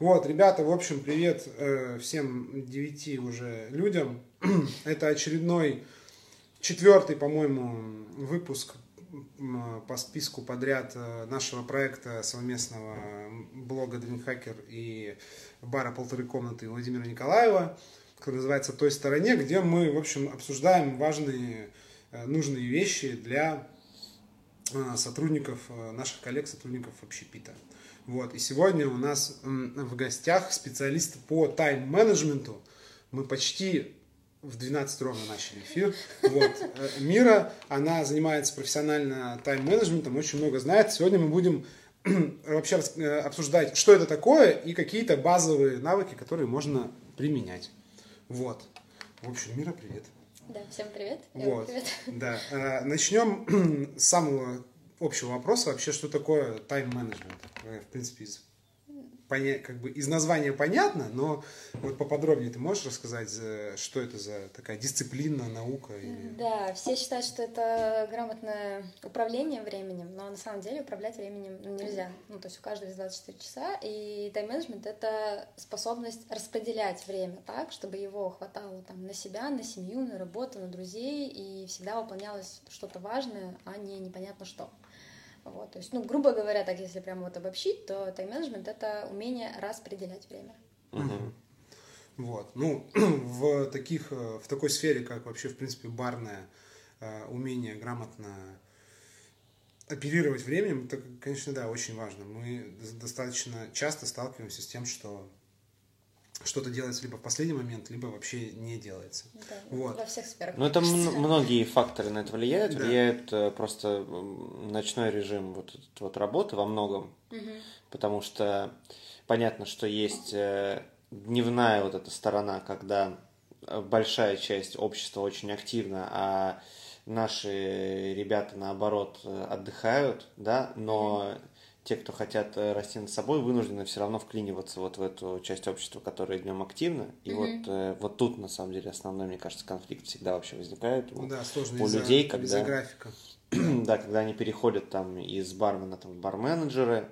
Вот, ребята, в общем, привет э, всем девяти уже людям. Это очередной, четвертый, по-моему, выпуск по списку подряд э, нашего проекта совместного блога Dreamhacker и бара «Полторы комнаты» Владимира Николаева, который называется «Той стороне», где мы, в общем, обсуждаем важные, э, нужные вещи для э, сотрудников, наших коллег, сотрудников общепита. Вот. И сегодня у нас в гостях специалист по тайм-менеджменту. Мы почти в 12 ровно начали эфир. Вот. Э, Мира, она занимается профессионально тайм-менеджментом, очень много знает. Сегодня мы будем вообще э, обсуждать, что это такое и какие-то базовые навыки, которые можно применять. Вот. В общем, Мира, привет. Да, всем привет. Вот. привет. Да. Э, Начнем с самого общего вопроса вообще, что такое тайм-менеджмент. В принципе, из поня... как бы из названия понятно, но вот поподробнее ты можешь рассказать, что это за такая дисциплина, наука? Или... Да, все считают, что это грамотное управление временем, но на самом деле управлять временем нельзя. Ну, то есть у каждого есть 24 часа, и тайм-менеджмент — это способность распределять время так, чтобы его хватало там, на себя, на семью, на работу, на друзей, и всегда выполнялось что-то важное, а не непонятно что. Вот, то есть, ну, грубо говоря, так если прямо вот обобщить, то тайм-менеджмент — это умение распределять время. Угу. Вот, ну, в таких, э, в такой сфере, как вообще, в принципе, барное э, умение грамотно оперировать временем, это, конечно, да, очень важно. Мы достаточно часто сталкиваемся с тем, что что-то делается либо в последний момент, либо вообще не делается. Да, вот. Во всех сферах. Ну, это многие факторы на это влияют. Да. Влияет э, просто ночной режим вот, вот работы во многом. Угу. Потому что понятно, что есть э, дневная вот эта сторона, когда большая часть общества очень активна, а наши ребята, наоборот, э, отдыхают, да, но те, кто хотят э, расти над собой, вынуждены все равно вклиниваться вот в эту часть общества, которая днем активна. И mm-hmm. вот, э, вот тут, на самом деле, основной, мне кажется, конфликт всегда вообще возникает у, да, у людей, когда... Из-за графика. да, когда они переходят там из бармена там, в барменеджеры,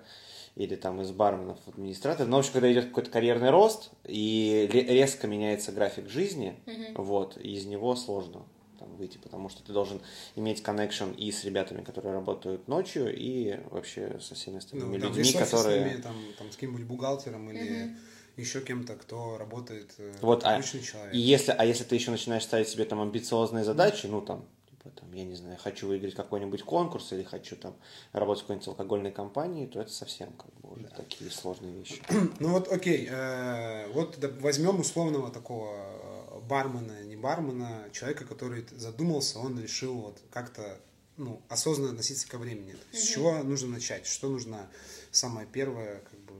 или там из барменов в администраторы. Но, в общем, когда идет какой-то карьерный рост, и резко меняется график жизни, mm-hmm. вот, из него сложно там, выйти, потому что ты должен иметь connection и с ребятами, которые работают ночью, и вообще со всеми остальными ну, людьми, которые... Там, там, с кем-нибудь бухгалтером или... Mm-hmm еще кем-то, кто работает э, вот, а, человек. И если, а если ты еще начинаешь ставить себе там амбициозные задачи, ну там, типа, там, я не знаю, хочу выиграть какой-нибудь конкурс или хочу там работать в какой-нибудь алкогольной компании, то это совсем как бы уже да. такие сложные вещи. ну вот, окей, э, вот возьмем условного такого бармена, не бармена, человека, который задумался, он решил вот как-то ну, осознанно относиться ко времени. mm С чего нужно начать? Что нужно самое первое, как бы,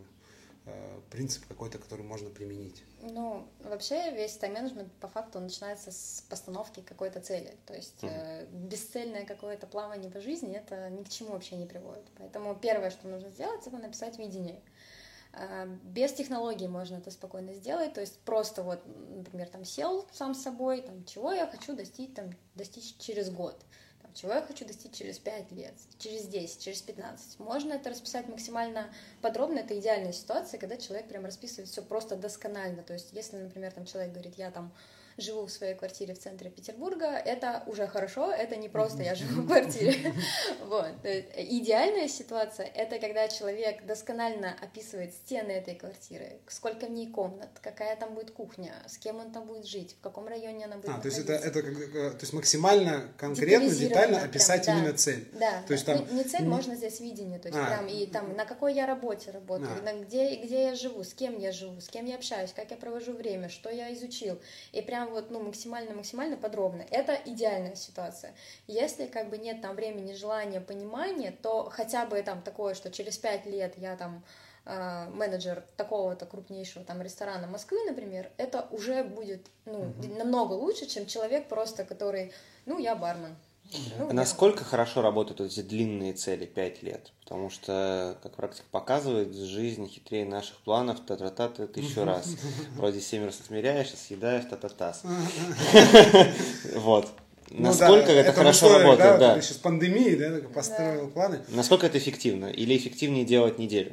э, принцип какой-то, который можно применить? Ну, вообще весь тайм-менеджмент по факту начинается с постановки какой-то цели. То есть mm э, бесцельное какое-то плавание по жизни это ни к чему вообще не приводит. Поэтому первое, что нужно сделать, это написать видение. А, без технологий можно это спокойно сделать, то есть просто вот, например, там сел сам с собой, там, чего я хочу достичь, там, достичь через год, там, чего я хочу достичь через 5 лет, через 10, через 15. Можно это расписать максимально подробно, это идеальная ситуация, когда человек прям расписывает все просто досконально, то есть если, например, там человек говорит, я там живу в своей квартире в центре Петербурга, это уже хорошо, это не просто я живу в квартире. Вот. Идеальная ситуация — это когда человек досконально описывает стены этой квартиры, сколько в ней комнат, какая там будет кухня, с кем он там будет жить, в каком районе она будет А, то есть это, это э, то есть максимально конкретно, детально описать прям, именно цель. Да, то есть там... не, не цель, можно здесь видение, то есть а, прям и там на какой я работе работаю, а. на где, где я живу, с кем я живу, с кем я общаюсь, как я провожу время, что я изучил. И прям прям вот, ну, максимально-максимально подробно. Это идеальная ситуация. Если как бы нет там времени, желания, понимания, то хотя бы там такое, что через пять лет я там э, менеджер такого-то крупнейшего там ресторана Москвы, например, это уже будет ну, mm-hmm. намного лучше, чем человек просто, который, ну, я бармен, ну, а насколько хорошо работают эти длинные цели 5 лет? Потому что, как практика показывает, жизнь хитрее наших планов, та-та-та, тысячу раз. Вроде семь раз отмеряешь, съедаешь, та-та-тас. Вот. Ну, Насколько да, это, это хорошо работает, да? да. Сейчас пандемии, да, построил да. планы. Насколько это эффективно? Или эффективнее делать неделю?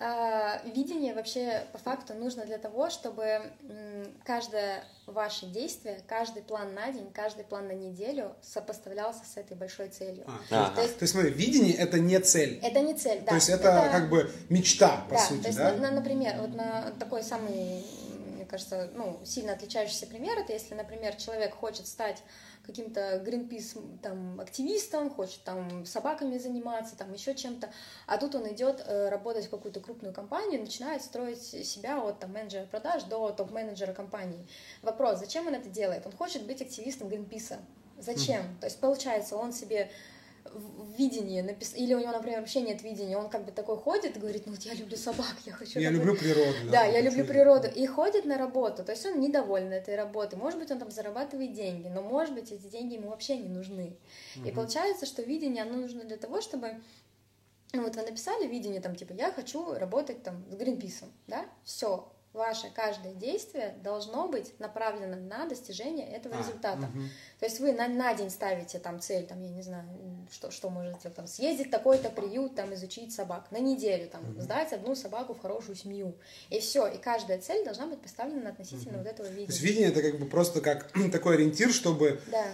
А, видение вообще по факту нужно для того, чтобы каждое ваше действие, каждый план на день, каждый план на неделю сопоставлялся с этой большой целью. А, то, есть, то есть, смотри, видение это не цель. Это не цель, да. То есть это, это... как бы мечта, по да, сути, то есть, да? На, например, вот на такой самый, мне кажется, ну, сильно отличающийся пример, это если, например, человек хочет стать каким-то Greenpeace там, активистом, хочет там собаками заниматься, там еще чем-то, а тут он идет э, работать в какую-то крупную компанию, начинает строить себя от там, менеджера продаж до топ-менеджера компании. Вопрос, зачем он это делает? Он хочет быть активистом Greenpeace. Зачем? Mm-hmm. То есть, получается, он себе видение напис... или у него, например, вообще нет видения, он как бы такой ходит и говорит, ну вот я люблю собак, я хочу... Я такой... люблю природу. Да, да я люблю природу. И ходит на работу, то есть он недоволен этой работой. Может быть, он там зарабатывает деньги, но, может быть, эти деньги ему вообще не нужны. Угу. И получается, что видение, оно нужно для того, чтобы ну вот вы написали видение, там, типа, я хочу работать там с Гринписом, да, все, ваше каждое действие должно быть направлено на достижение этого а, результата. Угу. То есть вы на, на день ставите там цель, там, я не знаю, что, что можно сделать, там, съездить в такой-то приют, там, изучить собак, на неделю, там, угу. сдать одну собаку в хорошую семью. И все, и каждая цель должна быть поставлена относительно угу. вот этого видения. То есть видение это как бы просто как такой ориентир, чтобы да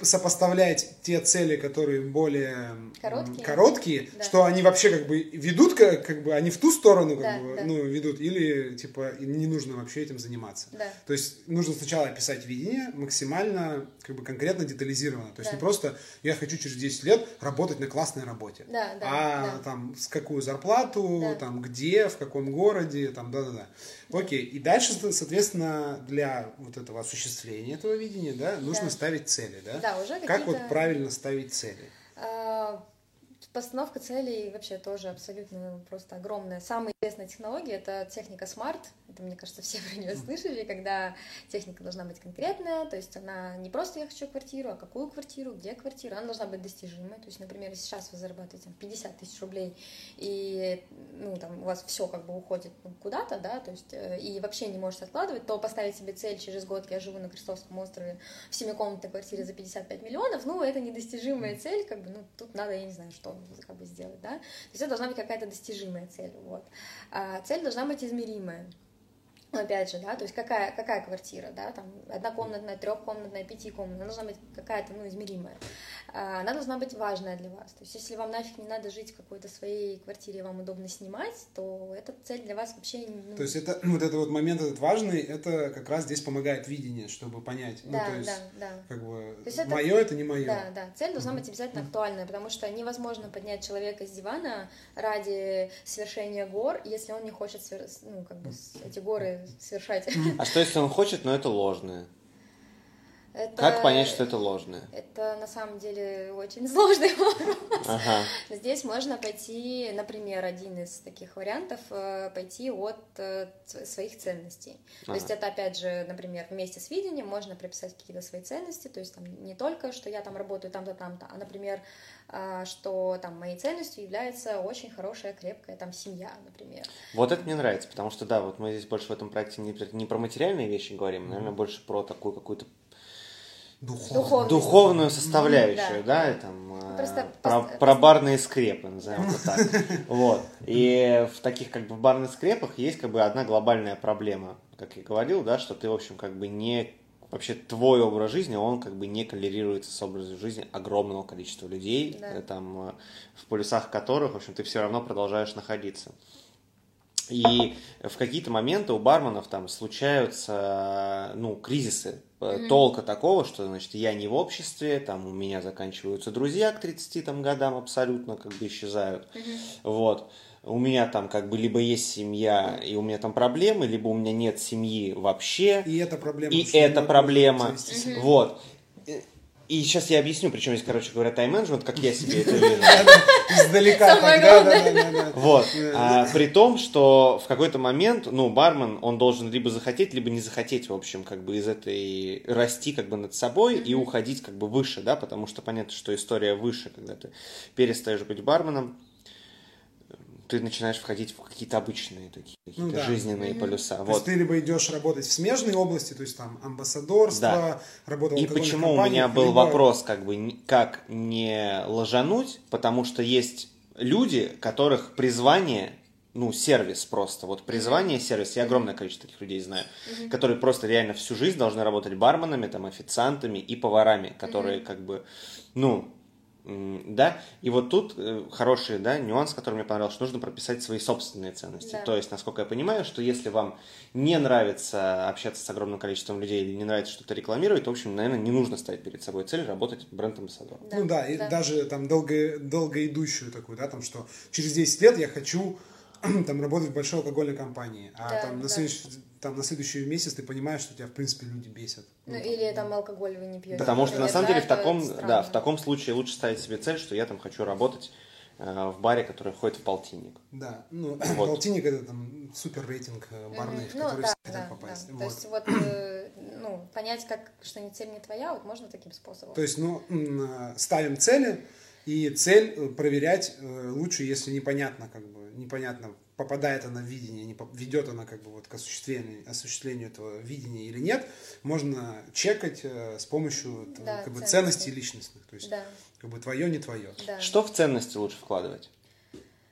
сопоставлять те цели, которые более короткие, короткие да. что они вообще как бы ведут, как, как бы они в ту сторону как да, бы, да. ну, ведут, или типа не нужно вообще этим заниматься. Да. То есть нужно сначала описать видение максимально как бы конкретно детализированно. То есть да. не просто я хочу через 10 лет работать на классной работе, да, да, а да. там с какую зарплату, да. там где, в каком городе, там да-да-да. Окей, и дальше, соответственно, для вот этого осуществления этого видения, да, нужно да. ставить цели, да? Да, уже Как вот правильно ставить цели? Постановка целей вообще тоже абсолютно просто огромная. Самая известная технология — это техника SMART. Это, мне кажется, все про нее слышали, когда техника должна быть конкретная, то есть она не просто «я хочу квартиру», а какую квартиру, где квартира, она должна быть достижимой. То есть, например, сейчас вы зарабатываете 50 тысяч рублей, и ну, там, у вас все как бы уходит куда-то, да, то есть, э, и вообще не можете откладывать, то поставить себе цель через год, я живу на Крестовском острове в семикомнатной квартире за 55 миллионов, ну, это недостижимая цель, как бы, ну, тут надо, я не знаю, что как бы сделать, да, то есть это должна быть какая-то достижимая цель, вот. А цель должна быть измеримая. Ну, опять же, да, то есть какая, какая квартира, да, там, однокомнатная, трехкомнатная, пятикомнатная, должна быть какая-то, ну, измеримая. А, она должна быть важная для вас. То есть, если вам нафиг не надо жить в какой-то своей квартире, вам удобно снимать, то эта цель для вас вообще... Ну... То есть, это, вот этот вот момент этот важный, это как раз здесь помогает видение, чтобы понять. Да, ну, то есть, да, да. Как бы, то есть это... мое это не мое. Да, да. Цель должна быть обязательно актуальная, потому что невозможно поднять человека с дивана ради свершения гор, если он не хочет, свер... ну, как бы, эти горы совершать. А что если он хочет, но это ложное? Это, как понять, что это ложное? Это на самом деле очень сложный вопрос. Ага. Здесь можно пойти, например, один из таких вариантов, э, пойти от э, своих ценностей. Ага. То есть это, опять же, например, вместе с видением можно прописать какие-то свои ценности, то есть там не только, что я там работаю там-то, там-то, а, например, а, что там моей ценностью является очень хорошая, крепкая там семья, например. Вот это мне нравится, потому что, да, вот мы здесь больше в этом проекте не, не про материальные вещи говорим, наверное, больше про такую какую-то Духовную, духовную составляющую, да, да и там ну, Просто про, пост... про барные скрепы, назовем это так. Вот. И в таких как бы барных скрепах есть как бы одна глобальная проблема, как я говорил, да, что ты, в общем, как бы не вообще твой образ жизни, он как бы не коллерируется с образом жизни огромного количества людей, да. Э, там, э, в полюсах которых, в общем, ты все равно продолжаешь находиться. И в какие-то моменты у барменов там случаются, ну, кризисы mm-hmm. толка такого, что, значит, я не в обществе, там у меня заканчиваются друзья к 30 там, годам абсолютно как бы исчезают, mm-hmm. вот. У меня там как бы либо есть семья, и у меня там проблемы, либо у меня нет семьи вообще. И это проблема. И это проблема. Mm-hmm. Вот. И сейчас я объясню, причем здесь, короче говоря, тайм-менеджмент, как я себе это вижу. Издалека так, да, да, да. Вот. А, при том, что в какой-то момент, ну, бармен, он должен либо захотеть, либо не захотеть, в общем, как бы из этой расти как бы над собой и уходить как бы выше, да, потому что понятно, что история выше, когда ты перестаешь быть барменом, ты начинаешь входить в какие-то обычные такие ну, да. жизненные mm-hmm. полюса. То вот. есть ты либо идешь работать в смежной области, то есть там амбассадорство, да. работа в И почему у меня был либо... вопрос, как бы, как не ложануть, потому что есть люди, которых призвание ну, сервис просто. Вот призвание сервис, я огромное количество таких людей знаю, mm-hmm. которые просто реально всю жизнь должны работать барменами, там, официантами и поварами, которые mm-hmm. как бы, ну, да, и вот тут э, хороший да, нюанс, который мне понравился, что нужно прописать свои собственные ценности. Да. То есть, насколько я понимаю, что если вам не нравится общаться с огромным количеством людей или не нравится что-то рекламировать, то, в общем, наверное, не нужно ставить перед собой цель работать бренд-амбассадором. Да. Ну да, да, и даже там долго, долгоидущую такую, да, там, что через 10 лет я хочу там работать в большой алкогольной компании, а да, там, на да. следующий, там на следующий месяц ты понимаешь, что тебя в принципе люди бесят. Ну, ну или там алкоголь вы не пьете. Потому что на самом деле в таком, да, в таком случае лучше ставить себе цель, что я там хочу работать э, в баре, который входит в полтинник. Да, ну вот. полтинник это там супер рейтинг э, барный, mm-hmm. в который ну, да, все хотят да, попасть. Да. Вот. То есть вот э, ну, понять, как что не цель не твоя, вот можно таким способом. То есть, ну, ставим цели, и цель проверять лучше, если непонятно, как бы, непонятно, попадает она в видение, не ведет она как бы вот к осуществлению, осуществлению этого видения или нет, можно чекать э, с помощью да, как бы, ценностей личностных. То есть да. как бы твое, не твое. Да. Что в ценности лучше вкладывать?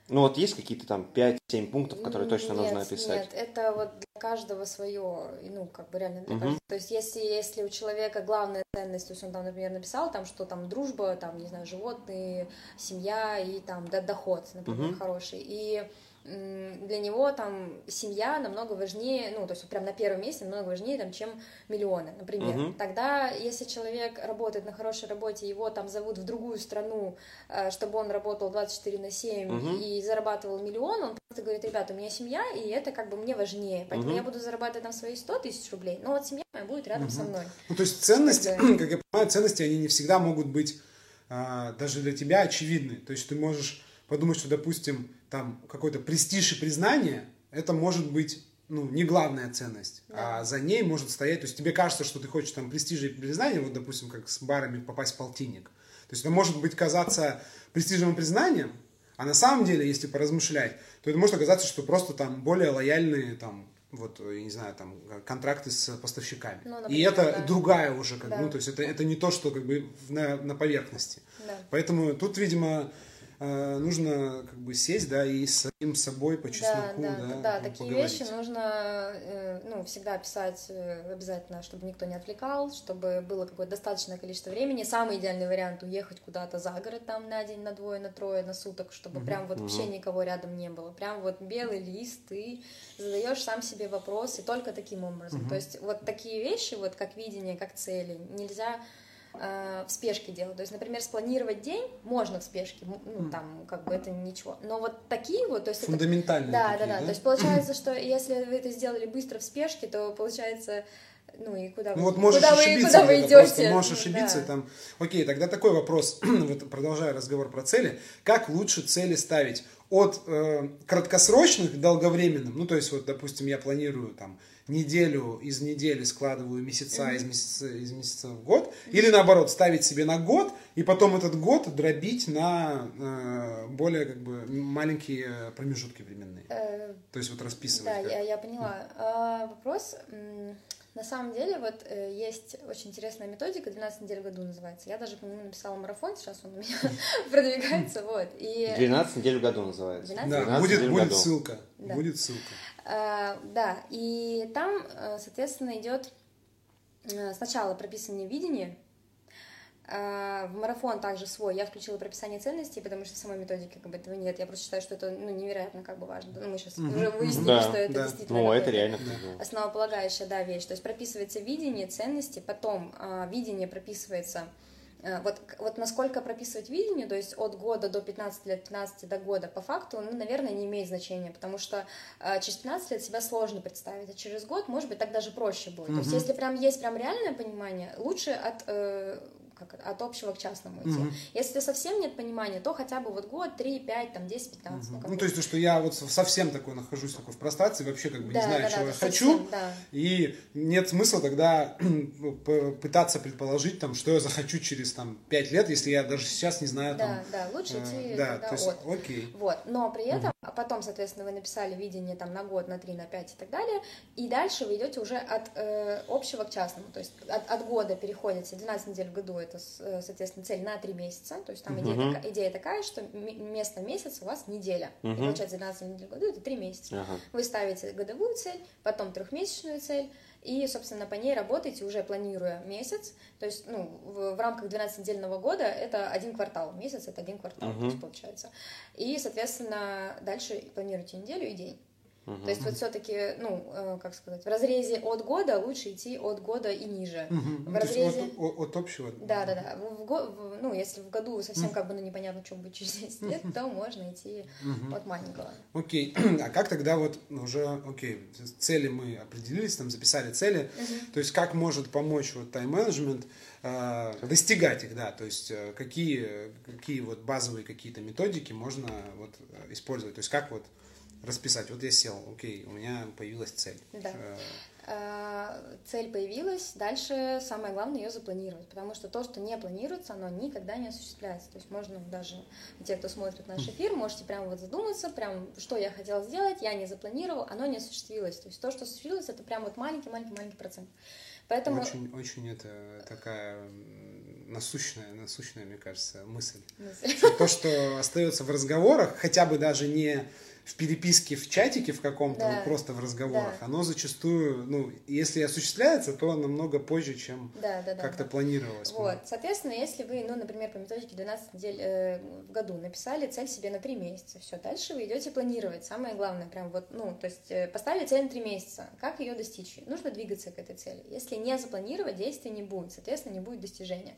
Ну вот есть какие-то там 5-7 пунктов, которые точно нет, нужно описать? Нет, это вот для каждого свое, ну как бы реально для угу. каждого. То есть если, если у человека главная ценность, то есть он там, например, написал там, что там дружба, там, не знаю, животные, семья и там да, доход, например, угу. хороший. И для него там семья намного важнее, ну, то есть прям на первом месте намного важнее, там, чем миллионы, например. Uh-huh. Тогда, если человек работает на хорошей работе, его там зовут в другую страну, э, чтобы он работал 24 на 7 uh-huh. и зарабатывал миллион, он просто говорит, ребята, у меня семья, и это как бы мне важнее, поэтому uh-huh. я буду зарабатывать там свои 100 тысяч рублей, но вот семья моя будет рядом uh-huh. со мной. Ну, то есть ценности, как я понимаю, ценности, они не всегда могут быть а, даже для тебя очевидны, то есть ты можешь подумать, что, допустим, там какой-то престиж и признание, это может быть ну, не главная ценность, да. а за ней может стоять, то есть тебе кажется, что ты хочешь там престижа и признания, вот, допустим, как с барами попасть в полтинник. То есть это может быть казаться престижным и признанием, а на самом деле, если поразмышлять, то это может оказаться, что просто там более лояльные там вот, я не знаю, там, контракты с поставщиками. Ну, например, и это да. другая уже, как да. ну, то есть это, это не то, что как бы на, на поверхности. Да. Поэтому тут, видимо, Э, нужно как бы сесть, да, и с самим собой по чесноку, да, да, да, да такие поговорить. вещи нужно, э, ну, всегда писать э, обязательно, чтобы никто не отвлекал, чтобы было какое-то достаточное количество времени. Самый идеальный вариант уехать куда-то за город там на день, на двое, на трое, на суток, чтобы угу, прям вот угу. вообще никого рядом не было. Прям вот белый лист, ты задаешь сам себе вопросы только таким образом. Угу. То есть вот такие вещи, вот как видение, как цели, нельзя э, в спешке делать. То есть, например, спланировать день можно в спешке, ну, там, как бы это ничего. Но вот такие вот, то есть... Фундаментальные это, да, такие, да, да, да. То есть, получается, что если вы это сделали быстро в спешке, то получается ну и куда ну, вы, вот можешь куда ошибиться, вы, куда вы идете? Можешь ошибиться да. там. Окей, тогда такой вопрос, вот продолжая разговор про цели, как лучше цели ставить? От э, краткосрочных к долговременным, ну то есть вот, допустим, я планирую там неделю из недели складываю месяца mm-hmm. из месяца из месяца в год, mm-hmm. или наоборот ставить себе на год и потом этот год дробить на э, более как бы маленькие промежутки временные. Э, То есть вот расписывать. Да, я, я поняла. А, вопрос. На самом деле, вот э, есть очень интересная методика, 12 недель в году называется. Я даже, по-моему, написала марафон, сейчас он у меня продвигается, вот. И... 12 недель в году называется. 12 да, будет, будет ссылка, да. будет ссылка. А, да, и там, э, соответственно, идет э, сначала прописание видения, в марафон также свой я включила прописание ценностей, потому что в самой методике как бы этого нет. Я просто считаю, что это ну, невероятно как бы важно. Ну, мы сейчас mm-hmm. уже выяснили, да, что это да. действительно ну, это реально основополагающая да, вещь. То есть прописывается видение, ценности, потом а, видение прописывается Э, вот, вот насколько прописывать видение, то есть от года до 15 лет, 15 до года, по факту, ну, наверное, не имеет значения, потому что э, через 15 лет себя сложно представить, а через год, может быть, так даже проще будет. Mm-hmm. То есть, если прям есть прям реальное понимание, лучше от э, как от общего к частному идти. Угу. Если совсем нет понимания, то хотя бы вот год, 3, 5, там, 10, 15. Угу. Ну, ну, то есть, то, что я вот совсем такой нахожусь такой в прострации, вообще как бы да, не знаю, да, чего да, я хочу, совсем, да. и нет смысла тогда пытаться предположить, там, что я захочу через там 5 лет, если я даже сейчас не знаю. Да, там, да, лучше идти э, да, то есть, от. окей. Вот, но при этом, угу. потом, соответственно, вы написали видение там на год, на 3, на 5 и так далее, и дальше вы идете уже от э, общего к частному, то есть от, от года переходите, 12 недель в году это, э, соответственно, цель на три месяца. То есть там идея, uh-huh. такая, идея такая, что вместо месяца у вас неделя. Uh-huh. И получается 12 недель в году это три месяца. Uh-huh. Вы ставите годовую цель, потом трехмесячную цель, и, собственно, по ней работаете уже планируя месяц. То есть, ну, в, в рамках 12-недельного года это один квартал. Месяц это один квартал, uh-huh. то есть, получается. И, соответственно, дальше планируете неделю и день. Угу. То есть вот все-таки, ну, э, как сказать, в разрезе от года лучше идти от года и ниже. Угу. В разрезе... от, от, общего. Да, да, да. В, в, ну, если в году совсем как бы ну, непонятно, что будет через 10 лет, то можно идти от маленького. Окей. А как тогда вот уже, окей, цели мы определились, там записали цели. То есть как может помочь вот тайм-менеджмент э, достигать их, да, то есть э, какие, какие вот базовые какие-то методики можно вот использовать, то есть как вот расписать. Вот я сел, окей, у меня появилась цель. Да. Э, а, цель появилась, дальше самое главное ее запланировать, потому что то, что не планируется, оно никогда не осуществляется. То есть можно даже, те, кто смотрит наш эфир, можете прямо вот задуматься, прям, что я хотела сделать, я не запланировал, оно не осуществилось. То есть то, что осуществилось, это прям вот маленький-маленький-маленький процент. Поэтому... Очень, очень это такая насущная, насущная, мне кажется, мысль. мысль. То, что остается в разговорах, хотя бы даже не в переписке в чатике в каком-то, да. вот просто в разговорах, да. оно зачастую, ну, если осуществляется, то намного позже, чем да, да, да, как-то да. планировалось. Вот, соответственно, если вы, ну, например, по методике 12 недель э, в году написали цель себе на 3 месяца, все, дальше вы идете планировать. Самое главное, прям вот, ну, то есть э, поставили цель на 3 месяца, как ее достичь? Нужно двигаться к этой цели. Если не запланировать, действия не будет, соответственно, не будет достижения.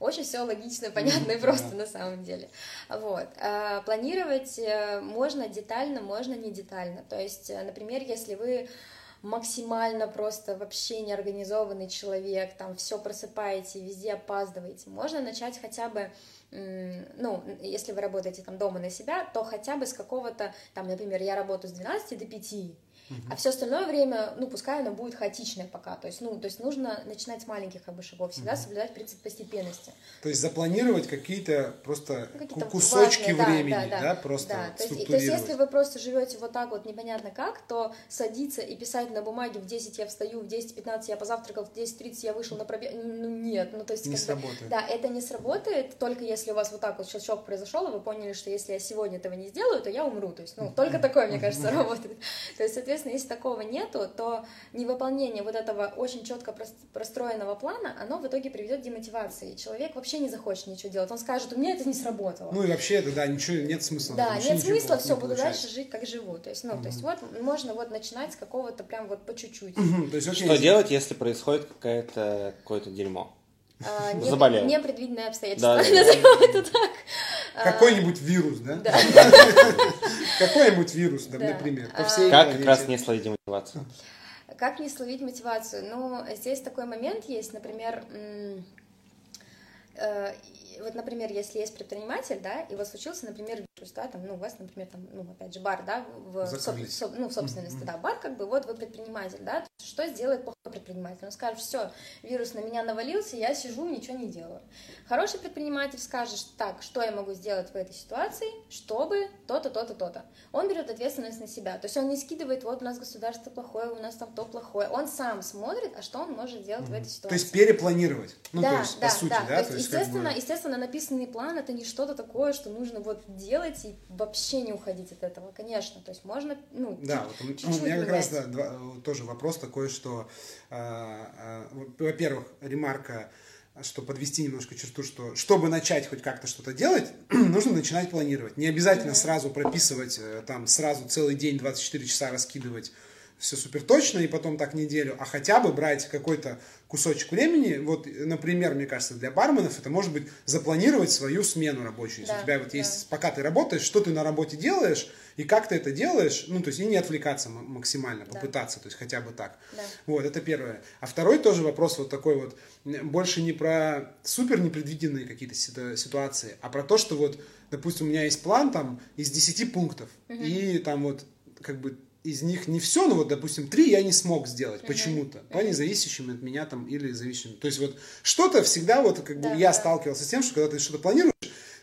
Очень все логично, понятно и просто на самом деле. Вот. А, планировать э, можно детально, можно не детально. То есть, э, например, если вы максимально просто вообще неорганизованный человек, там все просыпаете, везде опаздываете, можно начать хотя бы ну, если вы работаете там дома на себя, то хотя бы с какого-то, там, например, я работаю с 12 до 5, а все остальное время, ну, пускай оно будет хаотичное пока. То есть, ну, то есть нужно начинать с маленьких как бы шагов, всегда угу. соблюдать принцип постепенности. То есть запланировать какие-то просто ну, какие кусочки важные, времени, да, да, да, просто да. То есть, то есть, если вы просто живете вот так вот непонятно как, то садиться и писать на бумаге в 10 я встаю, в 10-15 я позавтракал, в 10-30 я вышел на пробег, ну, нет, ну, то есть... Не сработает. Бы, да, это не сработает, только если у вас вот так вот щелчок произошел, и вы поняли, что если я сегодня этого не сделаю, то я умру. То есть, ну, только такое, мне кажется, работает. То есть, соответственно, если такого нету, то невыполнение вот этого очень четко простроенного плана, оно в итоге приведет к демотивации. Человек вообще не захочет ничего делать. Он скажет, у меня это не сработало. Ну и вообще это, да, ничего, нет смысла. Да, нет смысла, все, буду дальше жить, как живу. То есть, ну, угу. то есть вот можно вот начинать с какого-то прям вот по чуть-чуть. Угу, то есть, окей, Что делать, если происходит какое-то какое-то дерьмо? А, не, непредвиденные обстоятельства, да, назовем это так. А, Какой-нибудь вирус, да? Да. Какой-нибудь вирус, например, по всей Как как раз не словить мотивацию? Как не словить мотивацию? Ну, здесь такой момент есть, например, э, вот, например, если есть предприниматель, да, и вот случился, например, вирус, да, там, ну, у вас, например, там, ну, опять же, бар, да, в, в, соб, ну, в собственности, mm-hmm. да, бар, как бы, вот вы предприниматель, да, что сделает плохой предприниматель? Он скажет, все, вирус на меня навалился, я сижу, ничего не делаю. Хороший предприниматель скажет, так, что я могу сделать в этой ситуации, чтобы то-то, то-то, то-то. Он берет ответственность на себя, то есть он не скидывает, вот у нас государство плохое, у нас там то плохое, он сам смотрит, а что он может делать mm-hmm. в этой ситуации. То есть перепланировать, ну, да, то есть, да, по сути, да, да? То есть, естественно, как бы... естественно, написанный план это не что-то такое, что нужно вот делать и вообще не уходить от этого, конечно, то есть можно, ну, да, вот, у меня как раз да, два, тоже вопрос такой, что, э, э, во-первых, ремарка что подвести немножко черту, что чтобы начать хоть как-то что-то делать, нужно начинать планировать. Не обязательно mm-hmm. сразу прописывать, э, там, сразу целый день, 24 часа раскидывать все супер точно и потом так неделю, а хотя бы брать какой-то кусочек времени. Вот, например, мне кажется, для барменов это может быть запланировать свою смену рабочую. Если да, у тебя вот да. есть, пока ты работаешь, что ты на работе делаешь и как ты это делаешь, ну, то есть и не отвлекаться максимально, попытаться, да. то есть хотя бы так. Да. Вот, это первое. А второй тоже вопрос вот такой вот, больше не про супер непредвиденные какие-то ситуации, а про то, что вот, допустим, у меня есть план там из 10 пунктов, угу. и там вот как бы из них не все, но вот, допустим, три я не смог сделать uh-huh. почему-то, uh-huh. по независящим от меня там или зависящим. То есть вот что-то всегда вот как бы да, я да. сталкивался с тем, что когда ты что-то планируешь,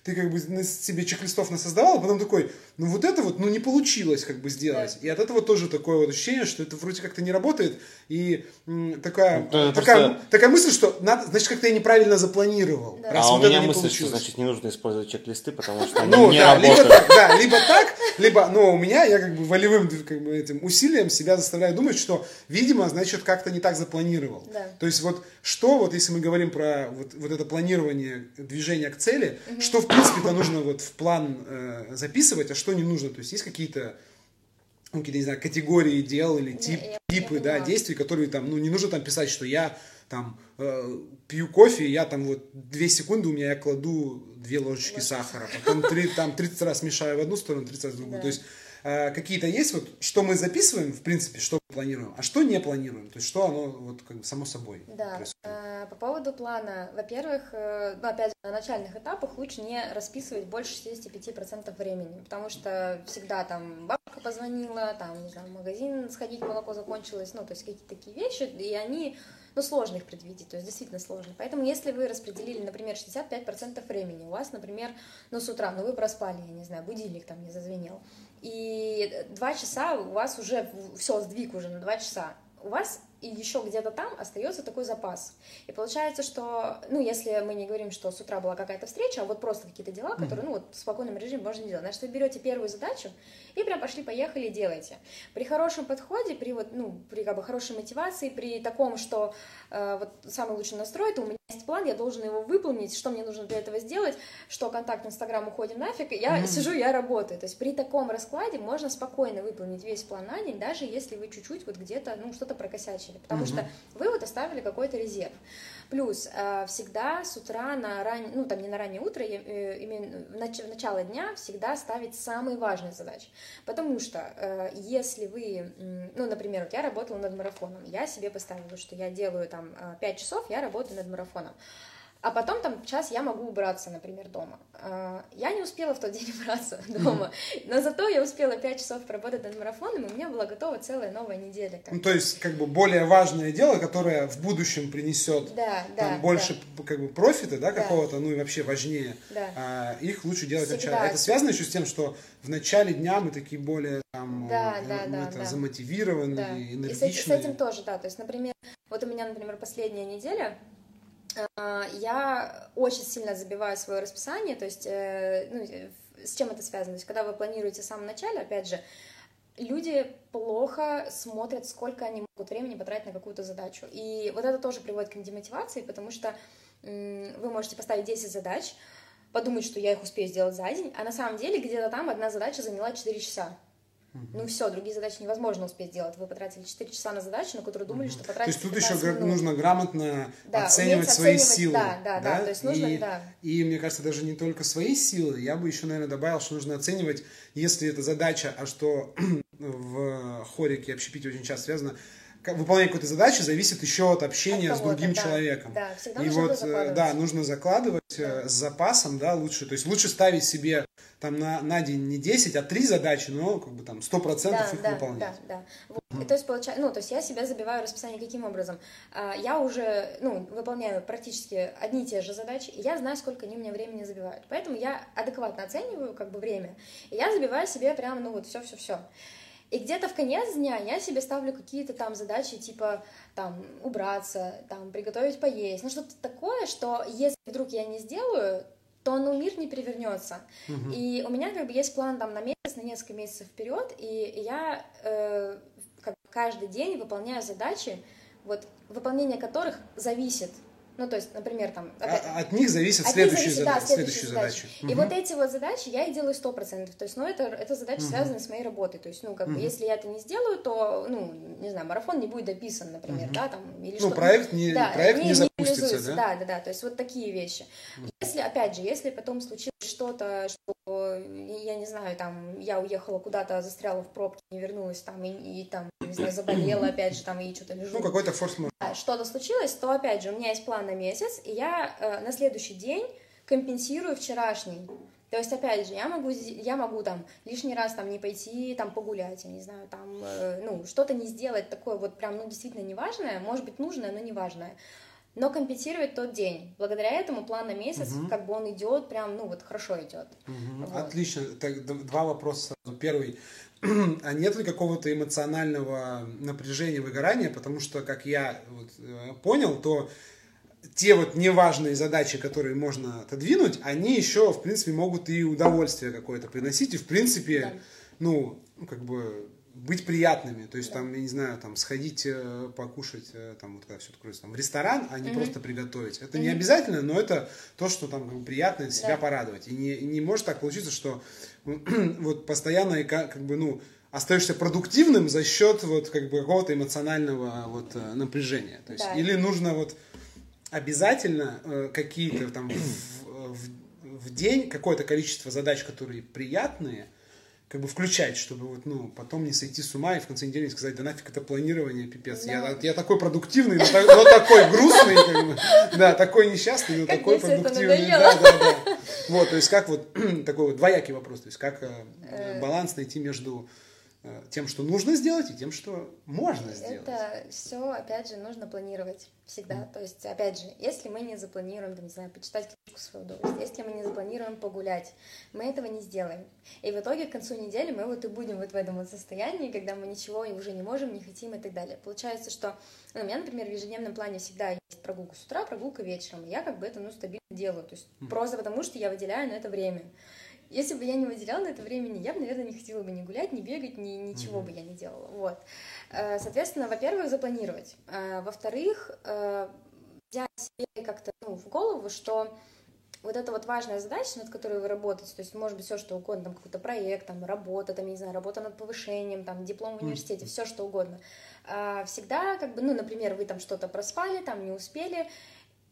ты как бы себе чек-листов насоздавал, а потом такой, ну вот это вот, ну не получилось как бы сделать. Да. И от этого тоже такое вот ощущение, что это вроде как-то не работает. И м, такая, ну, такая, просто... такая мысль, что надо, значит, как-то я неправильно запланировал. Да. а у меня мысль, получилось. что значит не нужно использовать чек-листы, потому что они ну, не да, работают. Либо так, да, либо так, либо, но у меня, я как бы волевым как бы, этим усилием себя заставляю думать, что, видимо, значит, как-то не так запланировал. Да. То есть вот что, вот если мы говорим про вот, вот это планирование движения к цели, угу. что, в принципе-то, нужно вот в план э, записывать, а что не нужно. То есть есть какие-то ну, какие-то, не знаю, категории дел или тип, я, типы, я да, действий, которые там, ну, не нужно там писать, что я там э, пью кофе, я там вот две секунды у меня я кладу две ложечки сахара, потом три, там 30 раз мешаю в одну сторону, 30 раз в другую. Да. То есть какие-то есть вот, что мы записываем, в принципе, что мы планируем, а что не планируем, то есть что оно вот как бы само собой Да, э, по поводу плана, во-первых, э, ну опять же, на начальных этапах лучше не расписывать больше 65% времени, потому что всегда там бабушка позвонила, там, не знаю, в магазин сходить, молоко закончилось, ну, то есть какие-то такие вещи, и они ну, сложно их предвидеть, то есть действительно сложно. Поэтому если вы распределили, например, 65% времени, у вас, например, ну, с утра, ну, вы проспали, я не знаю, будильник там не зазвенел, и два часа у вас уже, все, сдвиг уже на два часа, у вас и еще где-то там остается такой запас. И получается, что, ну, если мы не говорим, что с утра была какая-то встреча, а вот просто какие-то дела, которые, ну, вот в спокойном режиме можно делать, значит, вы берете первую задачу и прям пошли-поехали делайте. При хорошем подходе, при вот, ну, при как бы хорошей мотивации, при таком, что э, вот самый лучший настрой, то у меня есть план, я должен его выполнить, что мне нужно для этого сделать, что контакт Инстаграм уходим нафиг, я mm-hmm. сижу, я работаю. То есть при таком раскладе можно спокойно выполнить весь план на день, даже если вы чуть-чуть вот где-то, ну, что-то прокосячили, потому mm-hmm. что вы вот оставили какой-то резерв. Плюс э, всегда с утра на раннее, ну там не на раннее утро, э, именно в начало дня всегда ставить самые важные задачи. Потому что э, если вы, ну, например, вот я работала над марафоном, я себе поставила, что я делаю там 5 часов, я работаю над марафоном а потом там час я могу убраться, например, дома. А, я не успела в тот день убраться дома, но зато я успела 5 часов поработать над марафоном, и у меня была готова целая новая неделя. Ну, то есть, как бы, более важное дело, которое в будущем принесет да, там, да, больше, да. как бы, профита, да, какого-то, ну, и вообще важнее, да. а, их лучше делать сначала. Это связано еще с тем, что в начале дня мы такие более, там, да, да, да, это, да. замотивированы, да. энергичные. И с, с этим тоже, да, то есть, например, вот у меня, например, последняя неделя, я очень сильно забиваю свое расписание, то есть, э, ну, с чем это связано? То есть, когда вы планируете в самом начале, опять же, люди плохо смотрят, сколько они могут времени потратить на какую-то задачу. И вот это тоже приводит к демотивации, потому что вы можете поставить 10 задач, подумать, что я их успею сделать за день, а на самом деле где-то там одна задача заняла 4 часа. Ну все, другие задачи невозможно успеть сделать. Вы потратили 4 часа на задачу, на которую думали, что потратите То есть тут еще минут. нужно грамотно да, оценивать свои силы. Да, да, да, да. То есть нужно, и, да. и мне кажется, даже не только свои силы, я бы еще, наверное, добавил, что нужно оценивать, если это задача, а что в хорике общепите очень часто связано, выполнение какой-то задачи зависит еще от общения от с другим да, человеком. Да, всегда и нужно вот, э, да, нужно закладывать э, да. с запасом, да, лучше. То есть лучше ставить себе там на, на день не 10, а 3 задачи, но как бы там 100% да, их да, выполнять. Да, да. Вот. То есть, получается, ну, то есть я себя забиваю расписание каким образом? А, я уже, ну, выполняю практически одни и те же задачи, и я знаю, сколько они у меня времени забивают. Поэтому я адекватно оцениваю, как бы, время, и я забиваю себе прям, ну, вот все-все-все. И где-то в конец дня я себе ставлю какие-то там задачи, типа там убраться, там приготовить поесть, ну что-то такое, что если вдруг я не сделаю, то ну, мир не перевернется. Угу. И у меня как бы есть план там на месяц, на несколько месяцев вперед, и я э, как каждый день выполняю задачи, вот выполнение которых зависит ну, то есть, например, там... А, от них зависит следующая зависит, да, следующие задачи. И угу. вот эти вот задачи я и делаю сто процентов. То есть, ну, это, это задачи угу. связаны с моей работой. То есть, ну, как угу. бы, если я это не сделаю, то, ну, не знаю, марафон не будет дописан, например, угу. да, там, или ну, что проект не, да, проект не, не запустится, да? Да, да, да, то есть, вот такие вещи. Угу. Если, опять же, если потом случилось что-то, что, я не знаю, там, я уехала куда-то, застряла в пробке, не вернулась там, и, и там, не знаю, заболела, опять же, там, и что-то лежу. Ну, какой-то форс-мажор. Да, что-то случилось, то, опять же, у меня есть план на месяц, и я э, на следующий день компенсирую вчерашний. То есть, опять же, я могу, я могу там лишний раз там не пойти там погулять, я не знаю, там, э, ну, что-то не сделать такое вот прям, ну, действительно неважное, может быть, нужное, но неважное. Но компенсировать тот день. Благодаря этому план на месяц, угу. как бы он идет, прям, ну вот хорошо идет. Угу. Вот. Отлично. Так, два вопроса. Первый. А нет ли какого-то эмоционального напряжения, выгорания? Потому что, как я вот, э, понял, то те вот неважные задачи, которые можно отодвинуть, они еще, в принципе, могут и удовольствие какое-то приносить, и, в принципе, да. ну, как бы быть приятными. То есть, там, я не знаю, там, сходить э, покушать, э, там, вот когда все откроется, там, в ресторан, а не угу. просто приготовить. Это угу. не обязательно, но это то, что там приятно себя да. порадовать. И не, не может так получиться, что вот постоянно, как бы, ну, остаешься продуктивным за счет вот как бы какого-то эмоционального вот э, напряжения. То есть, да. или нужно вот обязательно э, какие-то там в, в, в день какое-то количество задач, которые приятные, как бы включать, чтобы вот, ну, потом не сойти с ума и в конце недели не сказать, да нафиг это планирование, пипец. Да. Я, я такой продуктивный, но, но такой грустный, как бы, да, такой несчастный, но как такой продуктивный. Да, да, да. Вот, то есть как вот такой вот двоякий вопрос, то есть как э, э. баланс найти между тем, что нужно сделать, и тем, что можно сделать. Это все, опять же, нужно планировать всегда. Mm. То есть, опять же, если мы не запланируем, там, не знаю, почитать книжку своего удовольствия, если мы не запланируем погулять, мы этого не сделаем. И в итоге к концу недели мы вот и будем вот в этом вот состоянии, когда мы ничего уже не можем, не хотим и так далее. Получается, что ну, у меня, например, в ежедневном плане всегда есть прогулка с утра, прогулка вечером. И я как бы это, ну, стабильно делаю. То есть mm. просто потому, что я выделяю на это время. Если бы я не выделяла на это времени, я бы, наверное, не хотела бы ни гулять, ни бегать, ни ничего mm-hmm. бы я не делала. Вот. Э, соответственно, во-первых, запланировать. Э, во-вторых, э, взять себе как-то ну, в голову, что вот это вот важная задача, над которой вы работаете, то есть может быть все что угодно, там какой-то проект, там работа, там, не знаю, работа над повышением, там диплом в университете, mm-hmm. все что угодно. Всегда, как бы, ну, например, вы там что-то проспали, там не успели,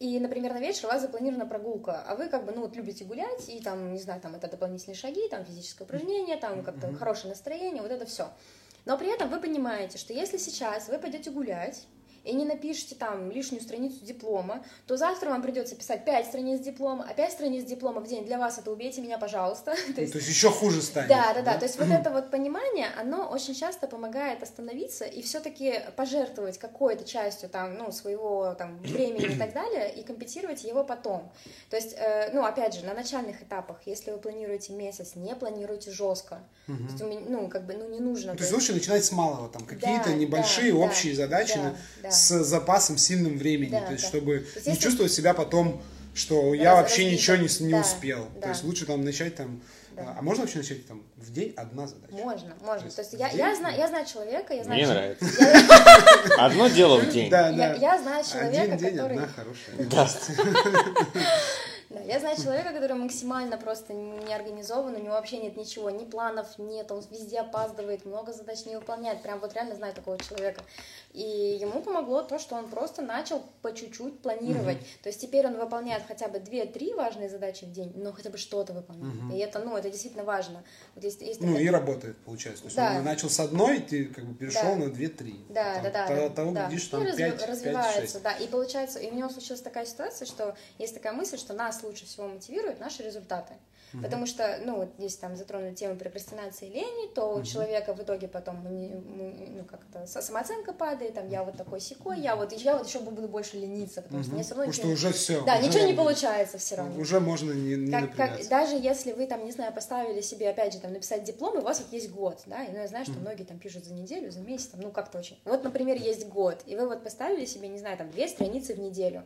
и, например, на вечер у вас запланирована прогулка, а вы как бы, ну, вот любите гулять, и там, не знаю, там это дополнительные шаги, там физическое упражнение, там как-то mm-hmm. хорошее настроение, вот это все. Но при этом вы понимаете, что если сейчас вы пойдете гулять, и не напишите там лишнюю страницу диплома, то завтра вам придется писать 5 страниц диплома, а 5 страниц диплома в день для вас это убейте меня, пожалуйста. то, есть, то есть еще хуже станет. Да, да, да, да. То есть вот это вот понимание, оно очень часто помогает остановиться и все-таки пожертвовать какой-то частью там, ну, своего там времени и так далее, и компенсировать его потом. То есть, э, ну, опять же, на начальных этапах, если вы планируете месяц, не планируйте жестко. Угу. То есть, ну, как бы, ну, не нужно. То, то есть лучше начинать с малого, там, какие-то да, небольшие да, общие да, задачи, да, да с запасом сильным времени, да, то есть да. чтобы то есть, не чувствовать себя потом, что Раз, я вообще разбито. ничего не, не да, успел. Да. То есть лучше там начать там да. А можно вообще начать там в день одна задача? Можно, можно. То есть, То есть я, я, знаю, я знаю человека, я знаю... Мне нравится. Одно дело в день. Да, да. Я знаю человека, день, одна хорошая. Да. Да, я знаю человека, который максимально просто не организован, у него вообще нет ничего, ни планов нет, он везде опаздывает, много задач не выполняет, прям вот реально знаю такого человека. И ему помогло то, что он просто начал по чуть-чуть планировать. Угу. То есть теперь он выполняет хотя бы 2-3 важные задачи в день, но хотя бы что-то выполняет. Угу. И это, ну, это действительно важно. Вот есть, есть ну такая... и работает, получается. То есть да. он начал с одной, ты как бы перешел да. на 2-3. Да, там, да, да. Того, того да. глядишь, там и 5, развивается, 5, да. И получается, и у него случилась такая ситуация, что есть такая мысль, что нас лучше всего мотивируют наши результаты. Угу. Потому что, ну, вот если там затронуть тему прокрастинации и лени, то угу. у человека в итоге потом, ну, как-то самооценка падает, там, я вот такой секой, я вот, я вот еще буду больше лениться, потому угу. что мне все равно... Потому ничего, что уже все. Да, уже ничего не получается все равно. Уже можно не, не как, как, Даже если вы там, не знаю, поставили себе, опять же, там, написать диплом, и у вас вот есть год, да, и ну, я знаю, что угу. многие там пишут за неделю, за месяц, там, ну, как-то очень... Вот, например, есть год, и вы вот поставили себе, не знаю, там, две страницы в неделю,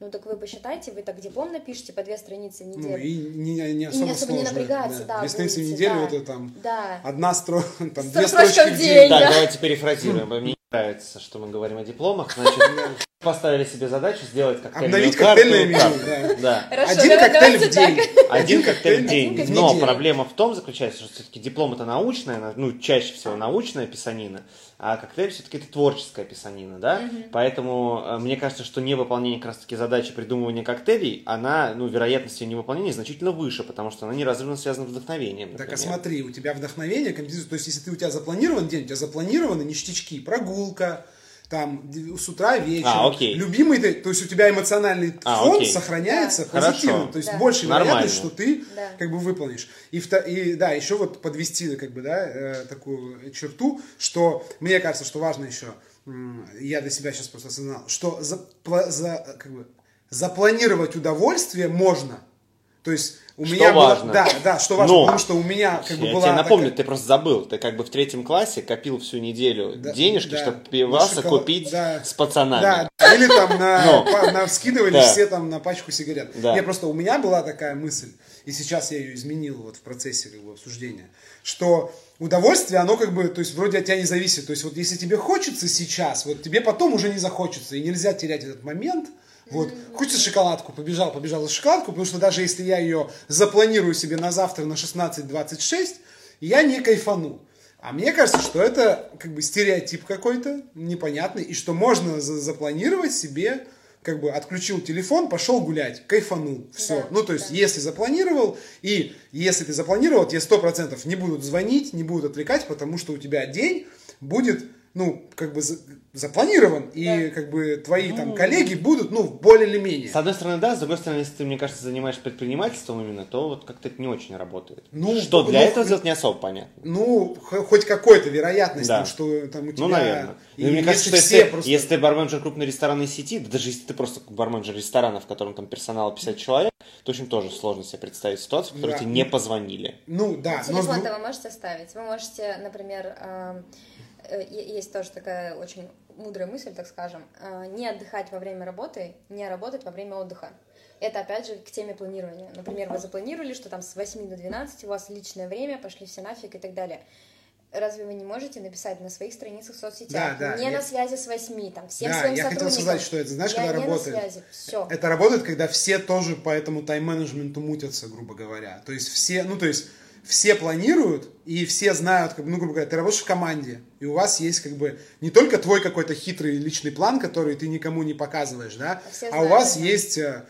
ну так вы посчитайте, вы так диплом напишите по две страницы в неделю. Ну, и не, не особо, и не особо сложно, не напрягаться, да. да две страницы в неделю да. это там да. одна стро... там, две строчки в день. Так, давайте перефразируем. Мне не нравится, что мы говорим о дипломах. Значит, поставили себе задачу сделать коктейльную Обновить карту. коктейльное меню, да. Хорошо, Один коктейль в день. Один коктейль в день. Но проблема в том заключается, что все-таки диплом это научная, ну, чаще всего научная писанина, а коктейль все-таки это творческая писанина, да? Поэтому э, мне кажется, что невыполнение как раз-таки задачи придумывания коктейлей, она, ну, вероятность ее невыполнения значительно выше, потому что она неразрывно связана с вдохновением. Например. Так, а смотри, у тебя вдохновение, то есть если ты, у тебя запланирован день, у тебя запланированы ништячки, прогулка, там с утра вечером. А, окей. Любимый ты, то есть у тебя эмоциональный а, фон окей. сохраняется да. позитивно, Хорошо. то есть да. больше вероятность, что ты да. как бы выполнишь. И, и да, еще вот подвести как бы да э, такую черту, что мне кажется, что важно еще я для себя сейчас просто осознал, что за, за, как бы, запланировать удовольствие можно. То есть у что меня важно. Было, да, да, что важно, Но, потому что у меня как бы я была тебе напомню, такая- ты просто забыл. Ты как бы в третьем классе копил всю неделю Да, денежки, да. чтобы пиваса шоколад- купить да. с пацанами. Да, или там на, Но. па- на вскидывали Да. все там на пачку сигарет. Да. Не, просто у меня была такая мысль, и сейчас я ее изменил вот в процессе как бы, обсуждения, что удовольствие, оно как бы, то есть вроде от тебя не зависит. То есть вот если тебе хочется сейчас, вот тебе потом уже не захочется, и нельзя терять этот момент. Вот, хочется шоколадку, побежал, побежал за шоколадку, потому что даже если я ее запланирую себе на завтра на 16.26, я не кайфану. А мне кажется, что это как бы стереотип какой-то непонятный, и что можно за- запланировать себе, как бы отключил телефон, пошел гулять, кайфанул, все. Да, ну, то есть, да. если запланировал, и если ты запланировал, тебе сто процентов не будут звонить, не будут отвлекать, потому что у тебя день будет, ну, как бы за- запланирован, и Да. как бы твои там коллеги будут, ну, более или менее. С одной стороны, да, с другой стороны, если ты, мне кажется, занимаешься предпринимательством именно, то вот как-то это не очень работает. Ну, что для ну, этого сделать не особо понятно. Ну, хоть какой-то вероятность, Да. там, что там у тебя... Ну, наверное. И Ну, мне кажется, что если, просто... если ты барменджер крупной ресторанной сети, да даже если ты просто барменджер ресторана, в котором там персонал 50 человек, то, в общем, тоже сложно себе представить ситуацию, в которой Да. тебе не позвонили. Ну, да. но Телефон-то друг- вы можете оставить. Вы можете, например, эм, э, есть тоже такая очень мудрая мысль, так скажем, э, не отдыхать во время работы, не работать во время отдыха. Это, опять же, к теме планирования. Например, вы запланировали, что там с 8 до 12 у вас личное время, пошли все нафиг и так далее. Разве вы не можете написать на своих страницах в соцсетях? Да, да, не я- на связи с 8, там, всем Да, своим я хотел сотрудникам. сказать, что это, знаешь, я когда не работает? на связи, все. Это работает, когда все тоже по этому тайм-менеджменту мутятся, грубо говоря. То есть все, ну то есть все планируют и все знают, как бы, ну грубо говоря, ты работаешь в команде, и у вас есть как бы не только твой какой-то хитрый личный план, который ты никому не показываешь, да, А все а у знают, вас да. есть э,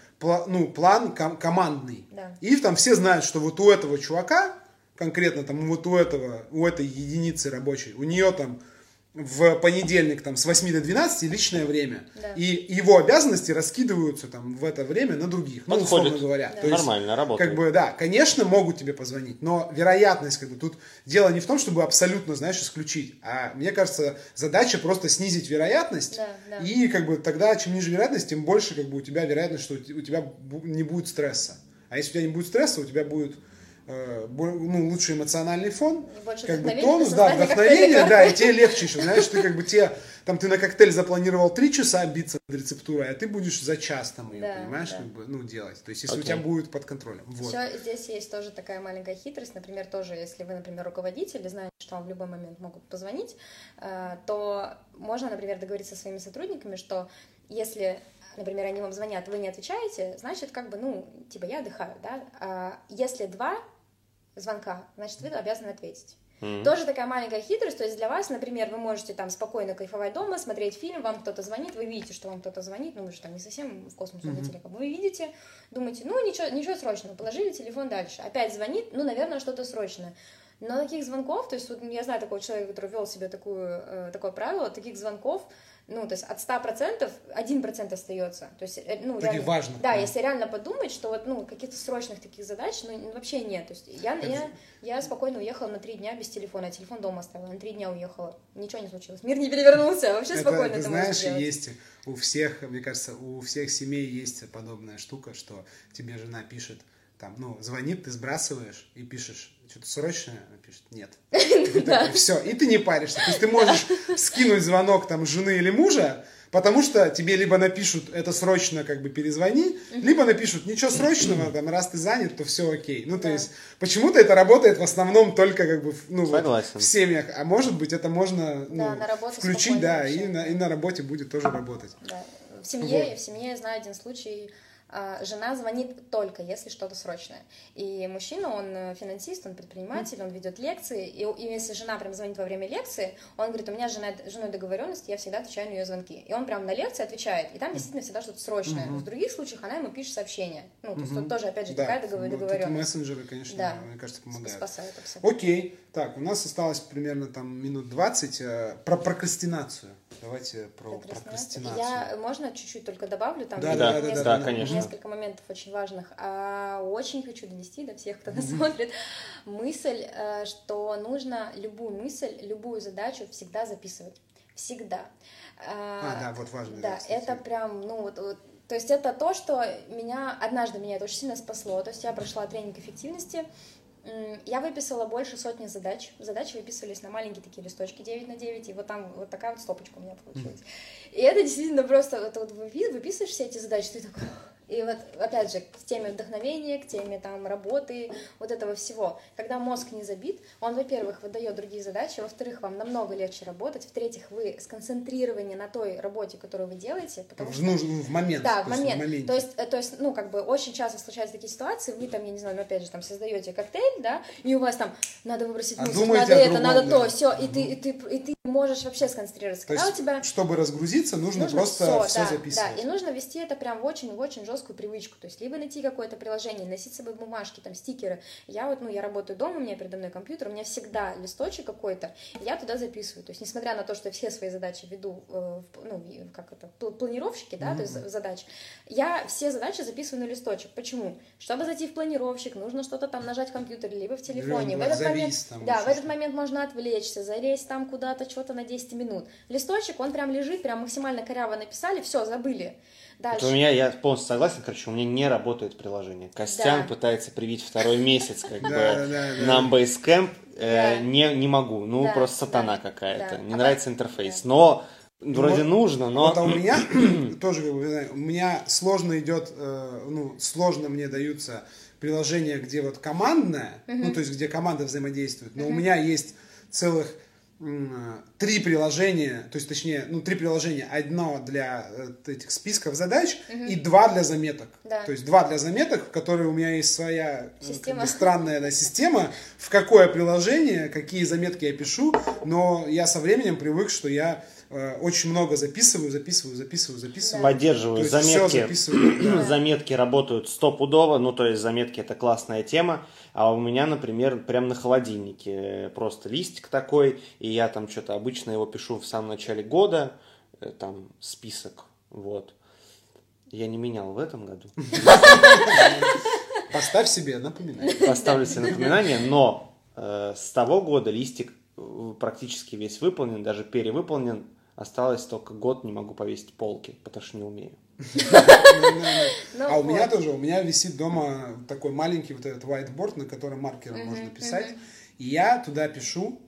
ну план ком- командный, Да. и там все знают, что вот у этого чувака конкретно там вот у этого у этой единицы рабочей, у нее там в понедельник там с 8 до 12 личное время. Да. И его обязанности раскидываются там в это время на других. Ну, Подходит. условно говоря. Да. То есть, Нормально, работает. Как бы, да, конечно, могут тебе позвонить, но вероятность, как бы, тут дело не в том, чтобы абсолютно, знаешь, исключить, а мне кажется, задача просто снизить вероятность, Да, да. и как бы тогда, чем ниже вероятность, тем больше как бы у тебя вероятность, что у те- у тебя не будет стресса. А если у тебя не будет стресса, у тебя будет ну, лучший эмоциональный фон, больше как бы тонус, да, вдохновение, да, и тебе легче еще, знаешь, ты как бы те, там ты на коктейль запланировал три часа биться над рецептурой, а ты будешь за час там ее, Да, понимаешь, да. как бы, ну, делать. То есть, если у Окей. тебя будет под контролем. Вот. Еще здесь есть тоже такая маленькая хитрость. Например, тоже, если вы, например, руководитель и знаете, что вам в любой момент могут позвонить, э, то можно, например, договориться со своими сотрудниками, что если, например, они вам звонят, вы не отвечаете, значит, как бы, ну, типа, я отдыхаю, да? А если два звонка, значит, вы обязаны ответить. Тоже такая маленькая хитрость, то есть для вас, например, вы можете там спокойно кайфовать дома, смотреть фильм, вам кто-то звонит, вы видите, что вам кто-то звонит, ну вы же там не совсем в космос улетели, как бы вы видите, думаете, ну ничего, ничего срочного, положили телефон дальше, опять звонит, ну, наверное, что-то срочное. Но таких звонков, то есть вот я знаю такого человека, который вел себе такую, э, такое правило, таких звонков, ну, то есть от 100% 1% остается. То есть, э, ну, реально- важных, Да, да. если реально подумать, что вот, ну, каких-то срочных таких задач, ну, вообще нет. То есть я, я, я спокойно уехала на три дня без телефона, телефон дома оставила, на три дня уехала. Ничего не случилось. Мир не перевернулся, вообще Это, спокойно ты это знаешь, есть у всех, мне кажется, у всех семей есть подобная штука, что тебе жена пишет, там, ну, звонит, ты сбрасываешь и пишешь, что-то срочное, она пишет, нет. Все, и ты не паришься. То есть ты можешь скинуть звонок там жены или мужа, потому что тебе либо напишут, это срочно, как бы перезвони, либо напишут, ничего срочного, там, раз ты занят, то все окей. Ну, то есть, почему-то это работает в основном только, как бы, в- ну, в семьях, а может быть, это можно ну, включить, да, и на, и на работе будет тоже работать. В семье, в семье я знаю один случай, жена звонит только, если что-то срочное. И мужчина, он э, финансист, он предприниматель, он ведет лекции, и, и если жена прям звонит во время лекции, он говорит, у меня с женой, договоренность, я всегда отвечаю на ее звонки. И он прям на лекции отвечает, и там действительно всегда что-то срочное. В других случаях она ему пишет сообщение. Ну, то есть тут тоже, опять же, такая договор- вот договоренность. мессенджеры, конечно, Да. мне кажется, помогают. Спасает абсолютно. Окей, так, у нас осталось примерно там минут 20 э, про прокрастинацию. Давайте про прокрастинацию. Я, можно чуть-чуть только добавлю? Там Да, да, да, да, несколько, да, конечно. несколько моментов очень важных. А, очень хочу донести до всех, кто нас смотрит, мысль, э, что нужно любую мысль, любую задачу всегда записывать. Всегда. А, да, вот важно. Да, это прям, ну вот, вот то есть это то, что меня однажды меня это очень сильно спасло. То есть я прошла тренинг эффективности, я выписала больше сотни задач. Задачи выписывались на маленькие такие листочки 9 на 9, и вот там вот такая вот стопочка у меня получилась. И это действительно просто, вот, вот выписываешь все эти задачи, ты такой, и вот, опять же, к теме вдохновения, к теме там работы, вот этого всего. Когда мозг не забит, он, во-первых, выдает другие задачи, во-вторых, вам намного легче работать, в-третьих, вы сконцентрированы на той работе, которую вы делаете, потому в, что... Ну, в момент. Да, в момент. В то есть, э, то есть, ну, как бы, очень часто случаются такие ситуации, вы там, я не знаю, ну, опять же, там, создаете коктейль, да, и у вас там, надо выбросить а мусор, надо это, другом, надо да. то, все, и, ты, и, ты, и ты можешь вообще сконцентрироваться. То Когда есть, у тебя... чтобы разгрузиться, нужно, нужно просто все, все да, записывать. Да, и нужно вести это прям в очень-очень жесткую привычку, то есть, либо найти какое-то приложение, носить с собой бумажки, там, стикеры. Я вот, ну, я работаю дома, у меня передо мной компьютер, у меня всегда листочек какой-то, я туда записываю. То есть, несмотря на то, что я все свои задачи веду, э, ну, как это, планировщики, да, mm-hmm. то есть задач, я все задачи записываю на листочек. Почему? Чтобы зайти в планировщик, нужно что-то там нажать в компьютере, либо в телефоне. Либо в этот завис, момент, там, да, в этот момент можно отвлечься, залезть там куда-то, что-то на 10 минут. Листочек, он прям лежит, прям максимально коряво написали, все, забыли. Дальше. у меня, я полностью согласен, короче, у меня не работает приложение. Костян да. пытается привить второй месяц, как бы, нам Basecamp, э, не, не могу, ну, просто сатана какая-то, не а нравится интерфейс, но вроде нужно, но... Вот а у меня тоже, у меня сложно идет, э, ну, сложно мне даются приложения, где вот командное, ну, то есть, где команда взаимодействует, но у меня есть целых три приложения, то есть точнее, ну три приложения, одно для э, этих списков задач угу. и два для заметок. Да. То есть два для заметок, в которые у меня есть своя э, Как бы, странная да, система, в какое приложение, какие заметки я пишу, но я со временем привык, что я Э, очень много записываю, записываю, записываю, записываю. Поддерживаю заметки. заметки работают стопудово, ну то есть заметки это классная тема, а у меня, например, прям на холодильнике просто листик такой, и я там что-то обычно его пишу в самом начале года, э, там список, вот. Я не менял в этом году. Поставь себе напоминание. Поставлю себе напоминание, но э, с того года листик э, практически весь выполнен, даже перевыполнен. Осталось только год, не могу повесить полки, потому что не умею. Ну а у меня тоже, у меня висит дома такой маленький вот этот whiteboard, на котором маркером можно писать. И я туда пишу